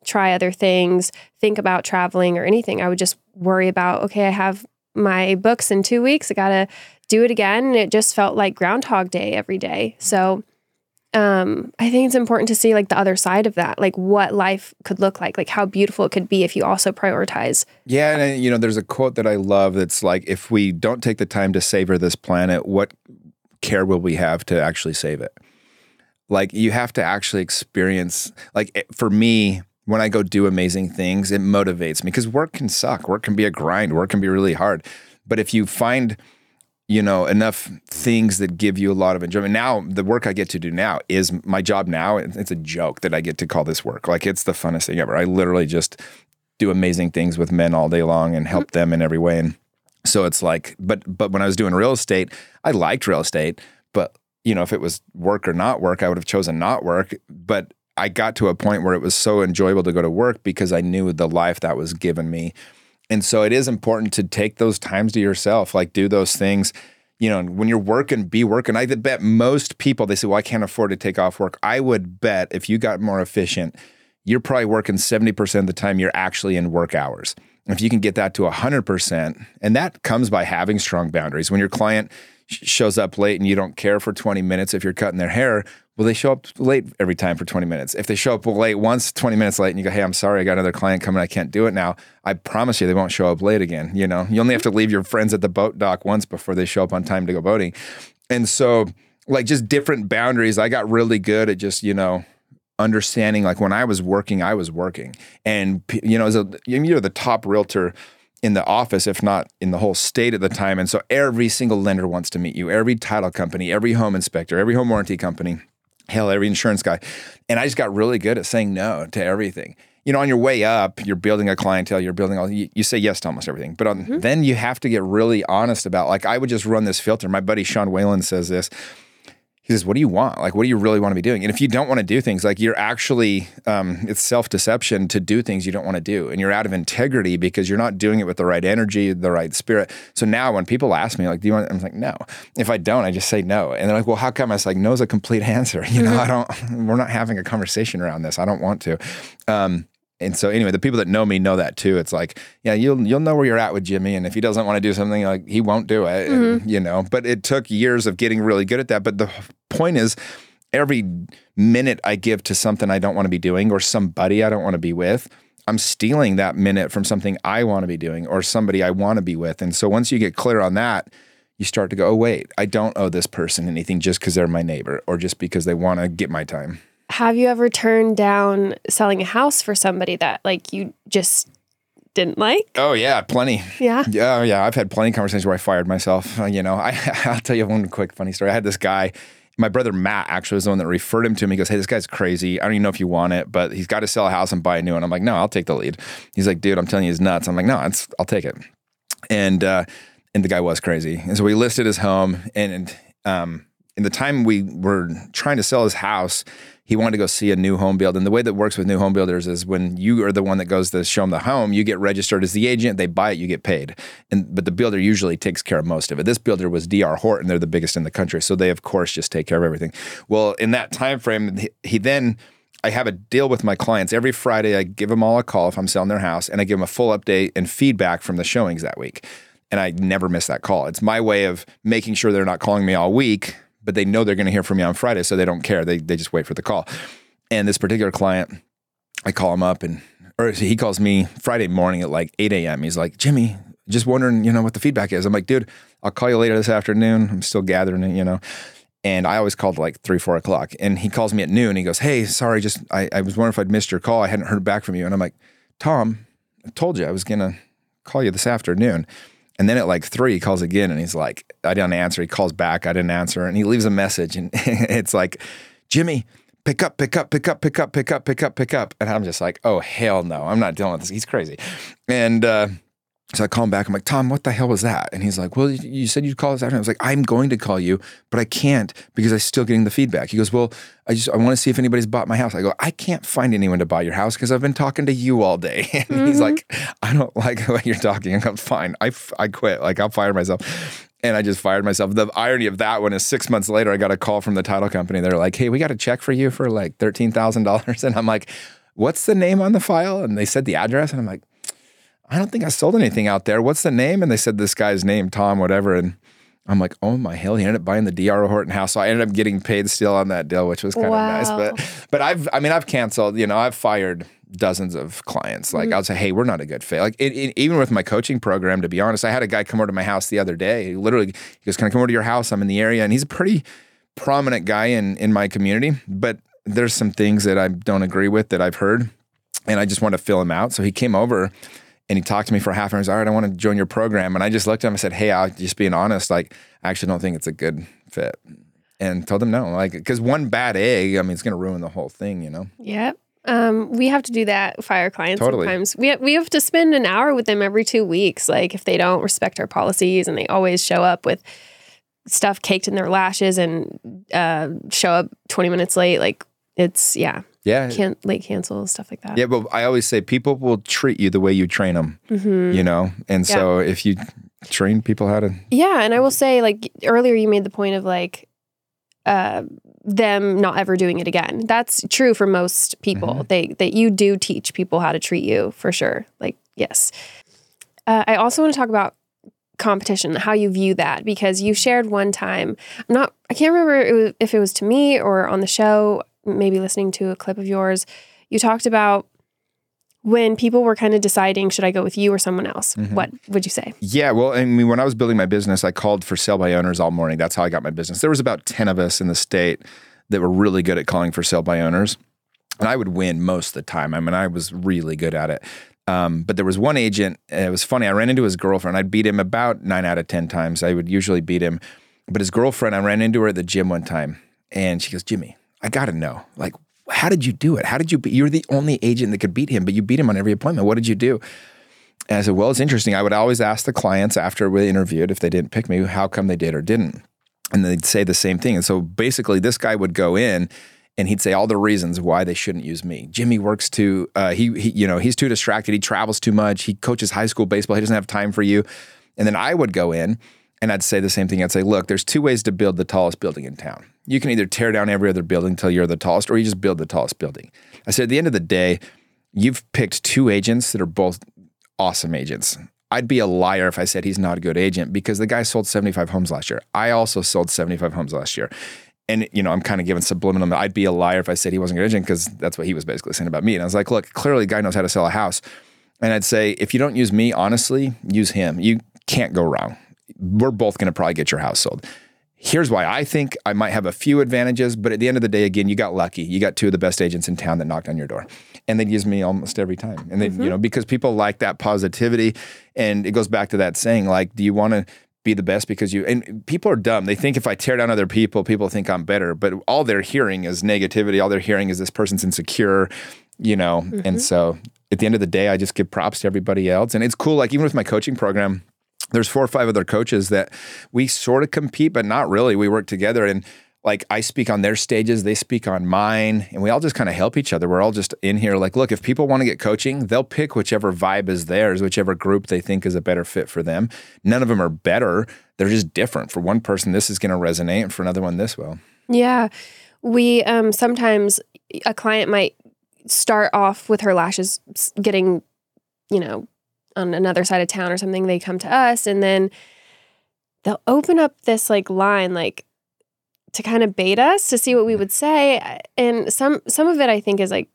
try other things, think about traveling or anything. I would just worry about, okay, I have my books in two weeks. I got to do it again. And it just felt like Groundhog Day every day. So um, I think it's important to see like the other side of that, like what life could look like, like how beautiful it could be if you also prioritize. Yeah, and uh, you know, there's a quote that I love that's like, if we don't take the time to savor this planet, what care will we have to actually save it? Like, you have to actually experience. Like for me, when I go do amazing things, it motivates me because work can suck. Work can be a grind. Work can be really hard. But if you find you know enough things that give you a lot of enjoyment. Now the work i get to do now is my job now it's a joke that i get to call this work. Like it's the funnest thing ever. I literally just do amazing things with men all day long and help mm-hmm. them in every way. And so it's like but but when i was doing real estate i liked real estate but you know if it was work or not work i would have chosen not work. But i got to a point where it was so enjoyable to go to work because i knew the life that was given me and so it is important to take those times to yourself, like do those things. You know, when you're working, be working. I bet most people, they say, well, I can't afford to take off work. I would bet if you got more efficient, you're probably working 70% of the time you're actually in work hours. If you can get that to 100%, and that comes by having strong boundaries. When your client shows up late and you don't care for 20 minutes if you're cutting their hair, well, they show up late every time for 20 minutes. If they show up late once, 20 minutes late, and you go, hey, I'm sorry, I got another client coming, I can't do it now, I promise you they won't show up late again. You know, you only have to leave your friends at the boat dock once before they show up on time to go boating. And so, like, just different boundaries. I got really good at just, you know, understanding like when I was working, I was working. And, you know, as a, you're the top realtor in the office, if not in the whole state at the time. And so every single lender wants to meet you, every title company, every home inspector, every home warranty company hell, every insurance guy. And I just got really good at saying no to everything. You know, on your way up, you're building a clientele, you're building all, you, you say yes to almost everything. But on, mm-hmm. then you have to get really honest about, like, I would just run this filter. My buddy Sean Whalen says this he says, "What do you want? Like, what do you really want to be doing?" And if you don't want to do things, like you're actually, um, it's self deception to do things you don't want to do, and you're out of integrity because you're not doing it with the right energy, the right spirit. So now, when people ask me, like, "Do you want?" I'm like, "No." If I don't, I just say no, and they're like, "Well, how come?" I was like, "No is a complete answer. You know, mm-hmm. I don't. We're not having a conversation around this. I don't want to." Um, and so anyway, the people that know me know that too. It's like, yeah, you'll you'll know where you're at with Jimmy, and if he doesn't want to do something, like he won't do it, mm-hmm. and, you know. But it took years of getting really good at that. But the point is, every minute I give to something I don't want to be doing or somebody I don't want to be with, I'm stealing that minute from something I want to be doing or somebody I want to be with. And so once you get clear on that, you start to go, oh wait, I don't owe this person anything just because they're my neighbor or just because they want to get my time. Have you ever turned down selling a house for somebody that like you just didn't like? Oh yeah, plenty. Yeah. Yeah, oh, yeah. I've had plenty of conversations where I fired myself. Uh, you know, I I'll tell you one quick funny story. I had this guy. My brother Matt actually was the one that referred him to me. He goes, "Hey, this guy's crazy. I don't even know if you want it, but he's got to sell a house and buy a new one." I'm like, "No, I'll take the lead." He's like, "Dude, I'm telling you, he's nuts." I'm like, "No, it's, I'll take it." And uh, and the guy was crazy. And so we listed his home, and, and um, in the time we were trying to sell his house, he wanted to go see a new home build. And the way that works with new home builders is when you are the one that goes to show them the home, you get registered as the agent, they buy it, you get paid. And but the builder usually takes care of most of it. This builder was DR Horton, they're the biggest in the country. So they of course just take care of everything. Well, in that time frame, he, he then I have a deal with my clients. Every Friday I give them all a call if I'm selling their house and I give them a full update and feedback from the showings that week. And I never miss that call. It's my way of making sure they're not calling me all week but they know they're going to hear from me on Friday, so they don't care. They they just wait for the call. And this particular client, I call him up and or he calls me Friday morning at like 8 a.m. He's like, Jimmy, just wondering, you know, what the feedback is. I'm like, dude, I'll call you later this afternoon. I'm still gathering it, you know. And I always called like three, four o'clock. And he calls me at noon. He goes, Hey, sorry, just I, I was wondering if I'd missed your call. I hadn't heard back from you. And I'm like, Tom, I told you I was gonna call you this afternoon. And then at like three, he calls again and he's like, I didn't answer. He calls back. I didn't answer. And he leaves a message. And it's like, Jimmy, pick up, pick up, pick up, pick up, pick up, pick up, pick up. And I'm just like, oh, hell no. I'm not dealing with this. He's crazy. And, uh, so I call him back. I'm like, Tom, what the hell was that? And he's like, Well, you said you'd call us after. I was like, I'm going to call you, but I can't because I'm still getting the feedback. He goes, Well, I just I want to see if anybody's bought my house. I go, I can't find anyone to buy your house because I've been talking to you all day. And mm-hmm. he's like, I don't like the way you're talking. I'm fine. I, I quit. Like I'll fire myself. And I just fired myself. The irony of that one is six months later, I got a call from the title company. They're like, Hey, we got a check for you for like thirteen thousand dollars. And I'm like, What's the name on the file? And they said the address, and I'm like I don't think I sold anything out there. What's the name? And they said this guy's name, Tom, whatever. And I'm like, oh my hell, he ended up buying the DR Horton house. So I ended up getting paid still on that deal, which was kind wow. of nice. But but I've I mean I've canceled, you know, I've fired dozens of clients. Like mm-hmm. I'll say, hey, we're not a good fit. Like it, it, even with my coaching program, to be honest, I had a guy come over to my house the other day. He literally he goes, Can I come over to your house? I'm in the area. And he's a pretty prominent guy in in my community. But there's some things that I don't agree with that I've heard and I just want to fill him out. So he came over and he talked to me for half an hour. He's all right, I want to join your program. And I just looked at him and said, Hey, I'll just being honest, like, I actually don't think it's a good fit. And told him no, like, because one bad egg, I mean, it's going to ruin the whole thing, you know? Yep. Um, we have to do that for our clients Totally. sometimes. We we have to spend an hour with them every two weeks. Like if they don't respect our policies and they always show up with stuff caked in their lashes and uh, show up twenty minutes late, like it's yeah, Yeah. can't late cancel stuff like that. Yeah, but I always say people will treat you the way you train them, Mhm. you know? And so if you train people how to, Yeah, and I will say, like earlier, you made the point of like uh, them not ever doing it again. That's true for most people. They that you do teach people how to treat you for sure. Like yes, uh, I also want to talk about competition, how you view that, because you shared one time. I'm not. I can't remember if it was to me or on the show. Maybe listening to a clip of yours. You talked about when people were kind of deciding should I go with you or someone else. What would you say? Yeah, well, I mean, when I was building my business, I called for sale by owners all morning. That's how I got my business. There was about 10 of us in the state that were really good at calling for sale by owners. And I would win most of the time. I mean, I was really good at it. Um, but there was one agent, and it was funny. I ran into his girlfriend. I'd beat him about nine out of 10 times. I would usually beat him. But his girlfriend, I ran into her at the gym one time, and she goes, Jimmy, I got to know, like, how did you do it? How did you beat? You're the only agent that could beat him, but you beat him on every appointment. What did you do? And I said, well, it's interesting. I would always ask the clients after we interviewed if they didn't pick me, how come they did or didn't. And they'd say the same thing. And so basically, this guy would go in and he'd say all the reasons why they shouldn't use me. Jimmy works too, uh, he, he, you know, he's too distracted. He travels too much. He coaches high school baseball. He doesn't have time for you. And then I would go in and I'd say the same thing. I'd say, look, there's two ways to build the tallest building in town. You can either tear down every other building until you're the tallest, or you just build the tallest building. I said, at the end of the day, you've picked two agents that are both awesome agents. I'd be a liar if I said he's not a good agent because the guy sold 75 homes last year. I also sold 75 homes last year. And, you know, I'm kind of giving subliminal. I'd be a liar if I said he wasn't a good agent because that's what he was basically saying about me. And I was like, look, clearly guy knows how to sell a house. And I'd say, if you don't use me, honestly, use him. You can't go wrong. We're both going to probably get your house sold. Here's why I think I might have a few advantages, but at the end of the day, again, you got lucky. You got two of the best agents in town that knocked on your door, and they'd use me almost every time. And they, you mm-hmm. know, because people like that positivity, and it goes back to that saying, like, do you want to be the best because you? And people are dumb. They think if I tear down other people, people think I'm better, but all they're hearing is negativity. All they're hearing is this person's insecure, you know. And mm-hmm. so, at the end of the day, I just give props to everybody else, and it's cool. Like even with my coaching program there's four or five other coaches that we sort of compete, but not really. We work together and like I speak on their stages, they speak on mine, and we all just kind of help each other. We're all just in here like, look, if people want to get coaching, they'll pick whichever vibe is theirs, whichever group they think is a better fit for them. None of them are better. They're just different. For one person, this is going to resonate, and for another one, this will. Yeah. We um sometimes a client might start off with her lashes getting, you know, on another side of town or something. They come to us and then they'll open up this like line like to kind of bait us to see what we would say. And some some of it I think is like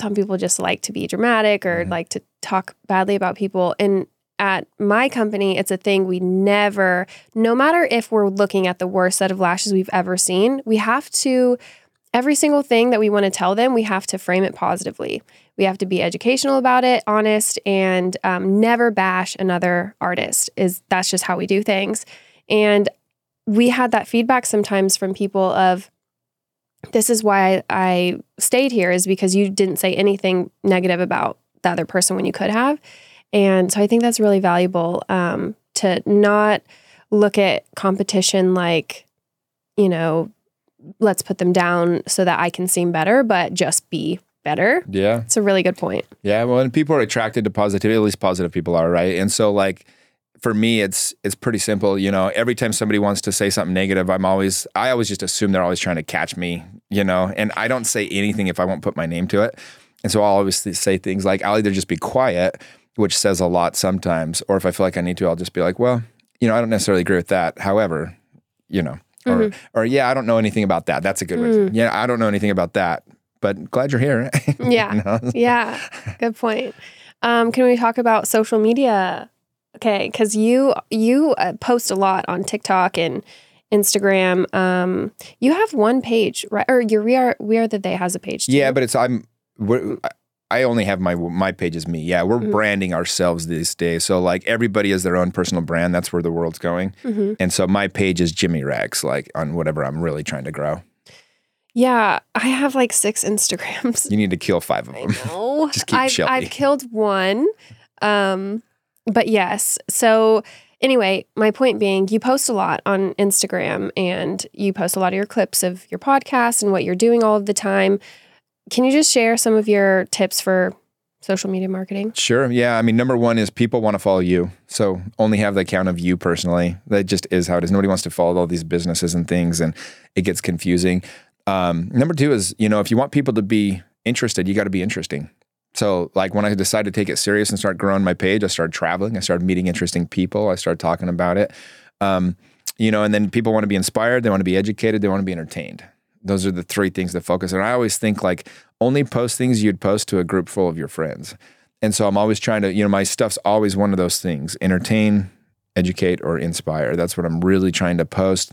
some people just like to be dramatic or Mhm. like to talk badly about people. And at my company, it's a thing we never, no matter if we're looking at the worst set of lashes we've ever seen, we have to, every single thing that we want to tell them, we have to frame it positively. We have to be educational about it, honest, and um, never bash another artist. Is that's just how we do things. And we had that feedback sometimes from people of, this is why I stayed here is because you didn't say anything negative about the other person when you could have. And so I think that's really valuable um, to not look at competition like, you know, let's put them down so that I can seem better, but just be better. Yeah. It's a really good point. Yeah, well, and people are attracted to positivity. At least positive people are, right? And so, like, for me, it's it's pretty simple. You know, every time somebody wants to say something negative, I'm always I always just assume they're always trying to catch me. You know, and I don't say anything if I won't put my name to it. And so I'll always say things like I'll either just be quiet, which says a lot sometimes, or if I feel like I need to, I'll just be like, well, you know, I don't necessarily agree with that. However, you know, or or yeah, I don't know anything about that. That's a good one. Yeah, I don't know anything about that, but glad you're here. Yeah. You? Yeah. Good point. Um, can we talk about social media? Okay, because you you uh, post a lot on TikTok and Instagram. Um, you have one page, right? Or your we are we are the they has a page. Too. Yeah, but it's I'm we're, I only have my my page is me. Yeah, we're branding ourselves these days. So like everybody has their own personal brand. That's where the world's going. And so my page is Jimmy Rex, like on whatever I'm really trying to grow. Yeah, I have like six Instagrams. You need to kill five of them. No, I've, I've killed one. Um, but yes. So anyway, my point being, you post a lot on Instagram and you post a lot of your clips of your podcast and what you're doing all of the time. Can you just share some of your tips for social media marketing? Sure. Yeah. I mean, number one is people want to follow you. So only have the account of you personally. That just is how it is. Nobody wants to follow all these businesses and things, and it gets confusing. Um, number two is, you know, if you want people to be interested, you got to be interesting. So, like when I decided to take it serious and start growing my page, I started traveling. I started meeting interesting people. I started talking about it. Um, you know, and then people want to be inspired. They want to be educated. They want to be entertained. Those are the three things to focus. on. I always think like only post things you'd post to a group full of your friends. And so I'm always trying to, you know, my stuff's always one of those things: entertain, educate, or inspire. That's what I'm really trying to post.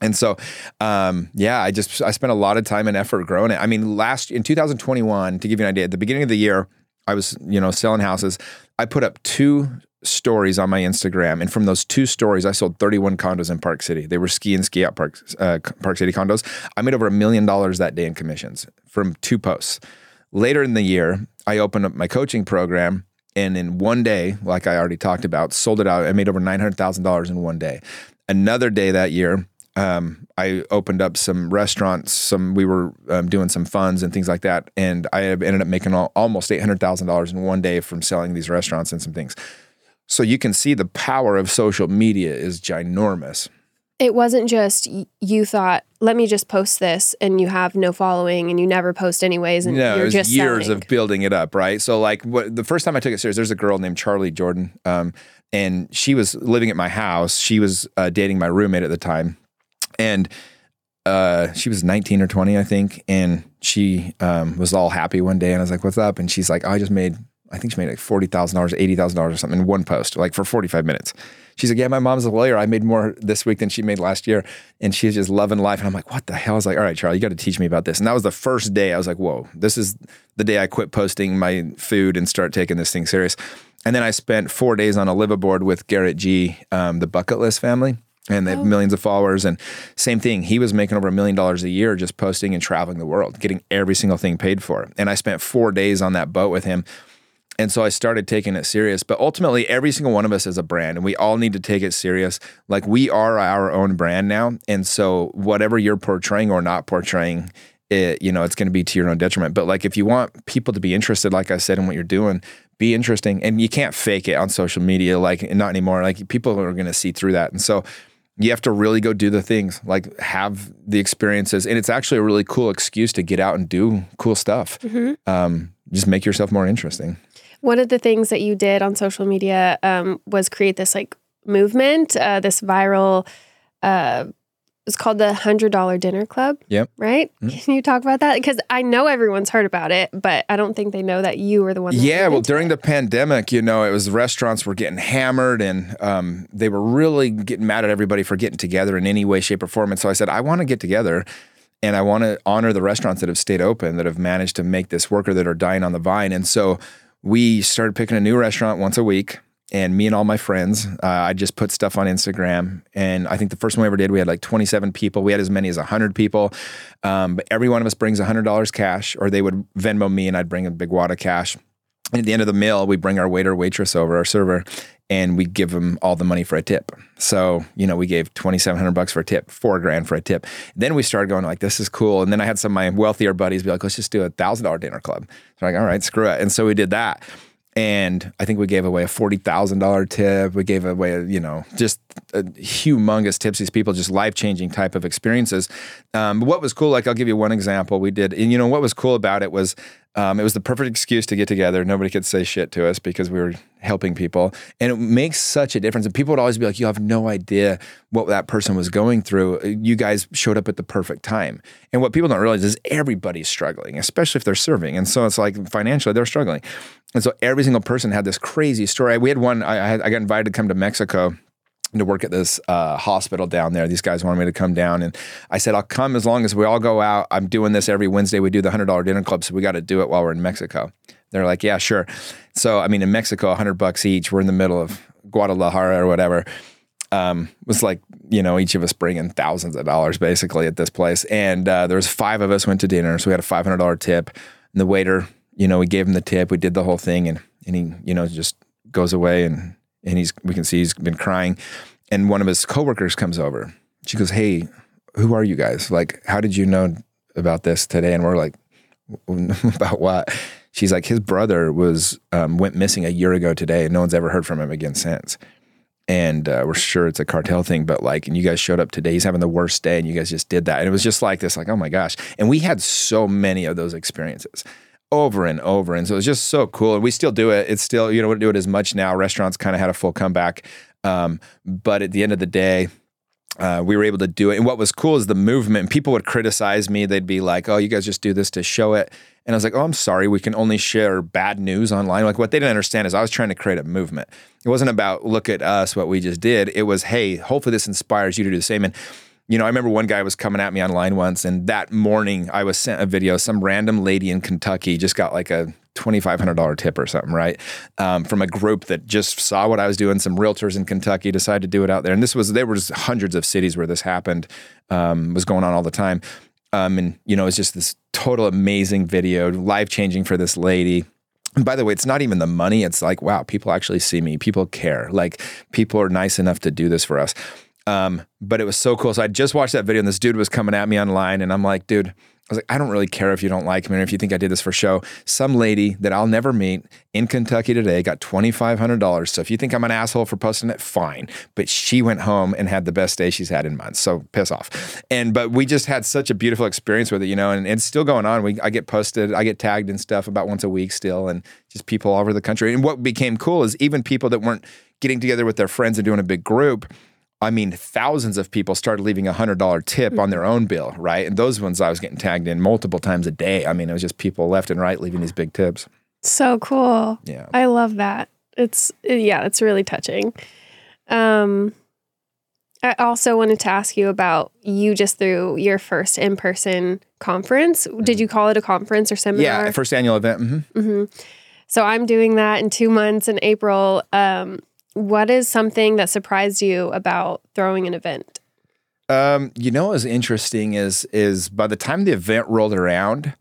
And so, um, yeah, I just I spent a lot of time and effort growing it. I mean, last in 2021, to give you an idea, at the beginning of the year, I was you know selling houses. I put up two stories on my Instagram, and from those two stories, I sold 31 condos in Park City. They were ski and ski out Park uh, Park City condos. I made over a million dollars that day in commissions from two posts. Later in the year, I opened up my coaching program. And in one day, like I already talked about, sold it out. I made over nine hundred thousand dollars in one day. Another day that year, um, I opened up some restaurants. Some we were um, doing some funds and things like that, and I ended up making all, almost eight hundred thousand dollars in one day from selling these restaurants and some things. So you can see the power of social media is ginormous. It wasn't just you thought, let me just post this and you have no following and you never post anyways and No, it you're was just years selling. of building it up, right? So like what the first time I took it serious, there's a girl named Charlie Jordan, um, and she was living at my house. She was uh, dating my roommate at the time, and uh, she was 19 or 20, I think, and she um, was all happy one day, and I was like, "What's up?" And she's like, oh, "I just made." I think she made like forty thousand dollars, eighty thousand dollars, or something in one post, like for forty five minutes. She's like, "Yeah, my mom's a lawyer. I made more this week than she made last year," and she's just loving life. And I'm like, "What the hell?" I was like, "All right, Charlie, you got to teach me about this." And that was the first day I was like, "Whoa, this is the day I quit posting my food and start taking this thing serious." And then I spent four days on a liveaboard with Garrett Gee, um, the Bucket List family. And they have millions of followers. And same thing, he was making over a million dollars a year just posting and traveling the world, getting every single thing paid for. And I spent four days on that boat with him. And so I started taking it serious. But ultimately, every single one of us is a brand, and we all need to take it serious. Like we are our own brand now. And so whatever you're portraying or not portraying, it, you know, it's going to be to your own detriment. But like if you want people to be interested, like I said, in what you're doing, be interesting. And you can't fake it on social media, like not anymore. Like people are going to see through that. And so you have to really go do the things, like have the experiences. And it's actually a really cool excuse to get out and do cool stuff. Um, just make yourself more interesting. One of the things that you did on social media um, was create this like movement, uh, this viral. Uh, it's called the Hundred Dollar Dinner Club. Yep. Right? Can you talk about that? Because I know everyone's heard about it, but I don't think they know that you were the one. Yeah, well, during it. the pandemic, you know, it was restaurants were getting hammered and um, they were really getting mad at everybody for getting together in any way, shape, or form. And so I said, I want to get together and I want to honor the restaurants that have stayed open, that have managed to make this work or that are dying on the vine. And so we started picking a new restaurant once a week. And me and all my friends, uh, I just put stuff on Instagram. And I think the first one we ever did, we had like 27 people. We had as many as 100 people. Um, but every one of us brings $100 cash, or they would Venmo me and I'd bring a big wad of cash. And at the end of the meal, we bring our waiter, waitress over, our server, and we give them all the money for a tip. So, you know, we gave 2,700 bucks for a tip, four grand for a tip. Then we started going like, this is cool. And then I had some of my wealthier buddies be like, let's just do a thousand dollar dinner club. So I'm like, all right, screw it. And so we did that. And I think we gave away a forty thousand dollar tip. We gave away, you know, just a humongous tips. These people just life changing type of experiences. Um, but what was cool, like I'll give you one example. We did, and you know what was cool about it was um, it was the perfect excuse to get together. Nobody could say shit to us because we were helping people, and it makes such a difference. And people would always be like, "You have no idea what that person was going through. You guys showed up at the perfect time." And what people don't realize is everybody's struggling, especially if they're serving. And so it's like financially they're struggling. And so every single person had this crazy story. We had one. I, I I got invited to come to Mexico to work at this uh, hospital down there. These guys wanted me to come down, and I said, "I'll come as long as we all go out." I'm doing this every Wednesday. We do the hundred dollar dinner club, so we got to do it while we're in Mexico. They're like, "Yeah, sure." So I mean, in Mexico, hundred bucks each. We're in the middle of Guadalajara or whatever. Um, was like you know each of us bringing thousands of dollars basically at this place, and uh, there was five of us went to dinner, so we had a five hundred dollar tip. And the waiter, you know, we gave him the tip. We did the whole thing, and and he, you know, just goes away and and he's we can see he's been crying. And one of his coworkers comes over. She goes hey who are you guys? Like how did you know about this today? And we're like about what? She's like his brother was um, went missing a year ago today. And no one's ever heard from him again since. And uh, we're sure it's a cartel thing but like and you guys showed up today. He's having the worst day and you guys just did that. And it was just like this like oh my gosh. And we had so many of those experiences over and over. And so it's just so cool. And we still do it. It's still, you know, we don't do it as much now. Restaurants kind of had a full comeback. Um, but at the end of the day, uh, we were able to do it. And what was cool is the movement. People would criticize me. They'd be like, oh, you guys just do this to show it. And I was like, oh, I'm sorry. We can only share bad news online. Like, what they didn't understand is I was trying to create a movement. It wasn't about, look at us, what we just did. It was, hey, hopefully this inspires you to do the same. And you know, I remember one guy was coming at me online once, and that morning I was sent a video. Some random lady in Kentucky just got like a $2,500 tip or something, right? Um, from a group that just saw what I was doing. Some realtors in Kentucky decided to do it out there. And this was, there was hundreds of cities where this happened, um, was going on all the time. Um, and, you know, it's just this total amazing video, life changing for this lady. And by the way, it's not even the money. It's like, wow, people actually see me. People care. Like, people are nice enough to do this for us. Um, but it was so cool. So I just watched that video and this dude was coming at me online and I'm like, dude, I was like, I don't really care if you don't like me or if you think I did this for show. Some lady that I'll never meet in Kentucky today got $2,500. So if you think I'm an asshole for posting it, fine. But she went home and had the best day she's had in months. So piss off. And, but we just had such a beautiful experience with it, you know, and, and it's still going on. We, I get posted, I get tagged and stuff about once a week still, and just people all over the country. And what became cool is even people that weren't getting together with their friends and doing a big group, I mean, thousands of people started leaving a hundred dollar tip on their own bill, right? And those ones I was getting tagged in multiple times a day. I mean, it was just people left and right leaving these big tips. So cool. Yeah. I love that. It's yeah, it's really touching. Um I also wanted to ask you about you just through your first in person conference. Did mm-hmm. you call it a conference or seminar? Yeah, first annual event. Mm-hmm. Mm-hmm. So I'm doing that in two months in April. Um, what is something that surprised you about throwing an event? Um, you know, what was interesting is is by the time the event rolled around,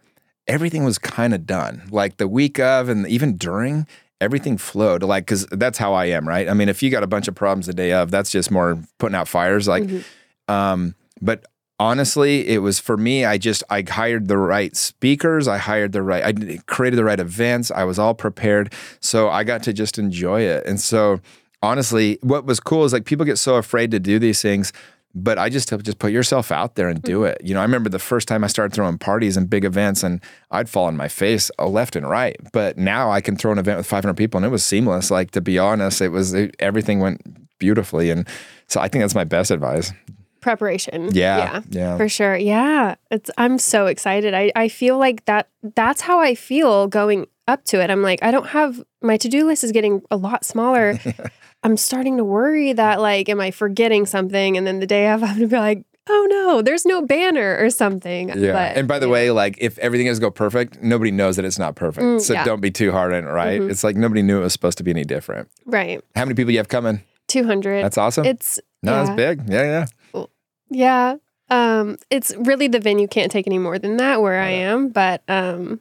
everything was kind of done. Like the week of, and even during, everything flowed. Like because that's how I am, right? I mean, if you got a bunch of problems the day of, that's just more putting out fires. Like, mm-hmm. um, but honestly, it was for me. I just I hired the right speakers. I hired the right. I created the right events. I was all prepared, so I got to just enjoy it. And so honestly, what was cool is like people get so afraid to do these things, but I just just put yourself out there and do mm-hmm. it. You know, I remember the first time I started throwing parties and big events, and I'd fall on my face uh, left and right. But now I can throw an event with 500 people, and it was seamless. Like to be honest, it was it, everything went beautifully, and so I think that's my best advice. Preparation. Yeah, yeah, yeah, for sure. Yeah, it's. I'm so excited. I I feel like that. That's how I feel going up to it. I'm like, I don't have my to do list is getting a lot smaller. I'm starting to worry that like, am I forgetting something? And then the day of, I'm gonna be like, oh no, there's no banner or something. Yeah. But, and by the yeah. way, like if everything has go perfect, nobody knows that it's not perfect. Mm, so yeah. don't be too hard on it, right? Mm-hmm. It's like nobody knew it was supposed to be any different. Right. How many people you have coming? 200. That's awesome. It's no, yeah. that's big. Yeah, yeah. Yeah. Um, it's really the venue can't take any more than that where I am, but um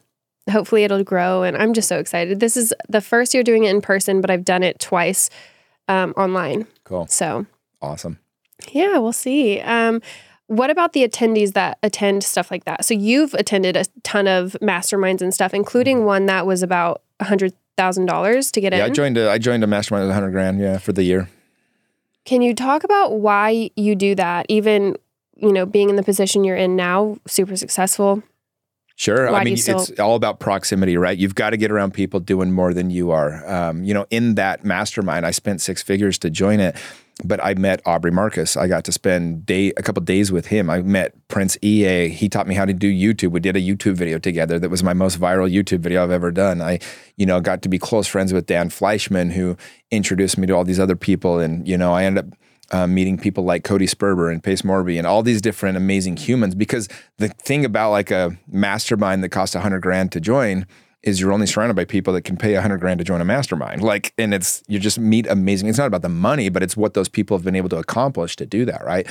hopefully it'll grow and I'm just so excited. This is the first year doing it in person, but I've done it twice um, online. Cool. So awesome. Yeah, we'll see. Um, what about the attendees that attend stuff like that? So you've attended a ton of masterminds and stuff, including mm-hmm. one that was about a hundred thousand dollars to get yeah, in. I joined a I joined a mastermind with a hundred grand, yeah, for the year. Can you talk about why you do that? Even you know, being in the position you're in now, super successful. Sure. Why I mean, still... it's all about proximity, right? You've got to get around people doing more than you are. Um, you know, in that mastermind, I spent six figures to join it, but I met Aubrey Marcus. I got to spend day a couple days with him. I met Prince EA. He taught me how to do YouTube. We did a YouTube video together. That was my most viral YouTube video I've ever done. I, you know, got to be close friends with Dan Fleyshman, who introduced me to all these other people, and you know, I ended up uh, meeting people like Cody Sperber and Pace Morby and all these different amazing humans. Because the thing about like a mastermind that costs a hundred grand to join is you're only surrounded by people that can pay a hundred grand to join a mastermind. Like, and it's you just meet amazing. It's not about the money, but it's what those people have been able to accomplish to do that, right?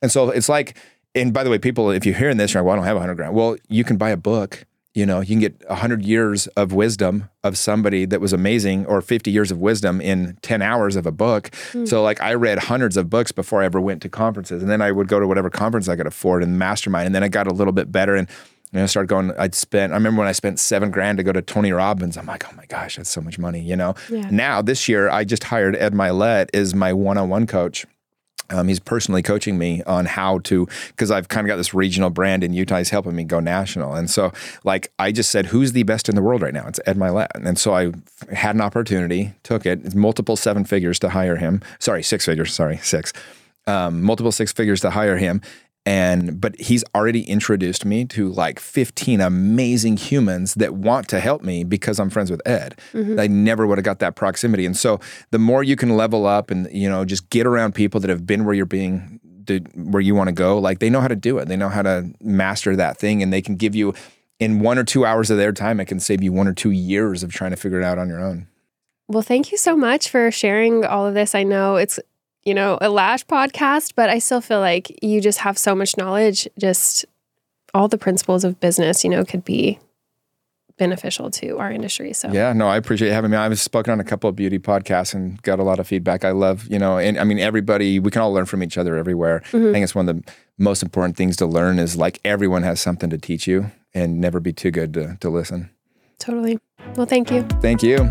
And so it's like, and by the way, people, if you're hearing this, you're like, well, I don't have a hundred grand. Well, you can buy a book you know, you can get 100 years of wisdom of somebody that was amazing or 50 years of wisdom in 10 hours of a book. Mm. So, like, I read hundreds of books before I ever went to conferences. And then I would go to whatever conference I could afford and mastermind. And then I got a little bit better and you know, started going. I'd spent. I remember when I spent seven grand to go to Tony Robbins. I'm like, oh my gosh, that's so much money. You know. Yeah. Now this year, I just hired Ed Mylett as my one-on-one coach, um, he's personally coaching me on how to, because I've kind of got this regional brand in Utah. He's helping me go national. And so, like, I just said, who's the best in the world right now? It's Ed Mylett. And so I had an opportunity, took it. It's multiple seven figures to hire him. Sorry, six figures. Sorry, six. Um, multiple six figures to hire him and but he's already introduced me to like 15 amazing humans that want to help me because I'm friends with Ed. Mm-hmm. I never would have got that proximity. And so the more you can level up and you know just get around people that have been where you're being where you want to go, like they know how to do it. They know how to master that thing and they can give you in 1 or 2 hours of their time it can save you 1 or 2 years of trying to figure it out on your own. Well, thank you so much for sharing all of this. I know it's you know, a Lash podcast, but I still feel like you just have so much knowledge. Just all the principles of business, you know, could be beneficial to our industry. So yeah, no, I appreciate having me. I've spoken on a couple of beauty podcasts and got a lot of feedback. I love, you know, and I mean, everybody, we can all learn from each other everywhere. Mm-hmm. I think it's one of the most important things to learn is like everyone has something to teach you and never be too good to, to listen. Totally. Well, thank you. Thank you.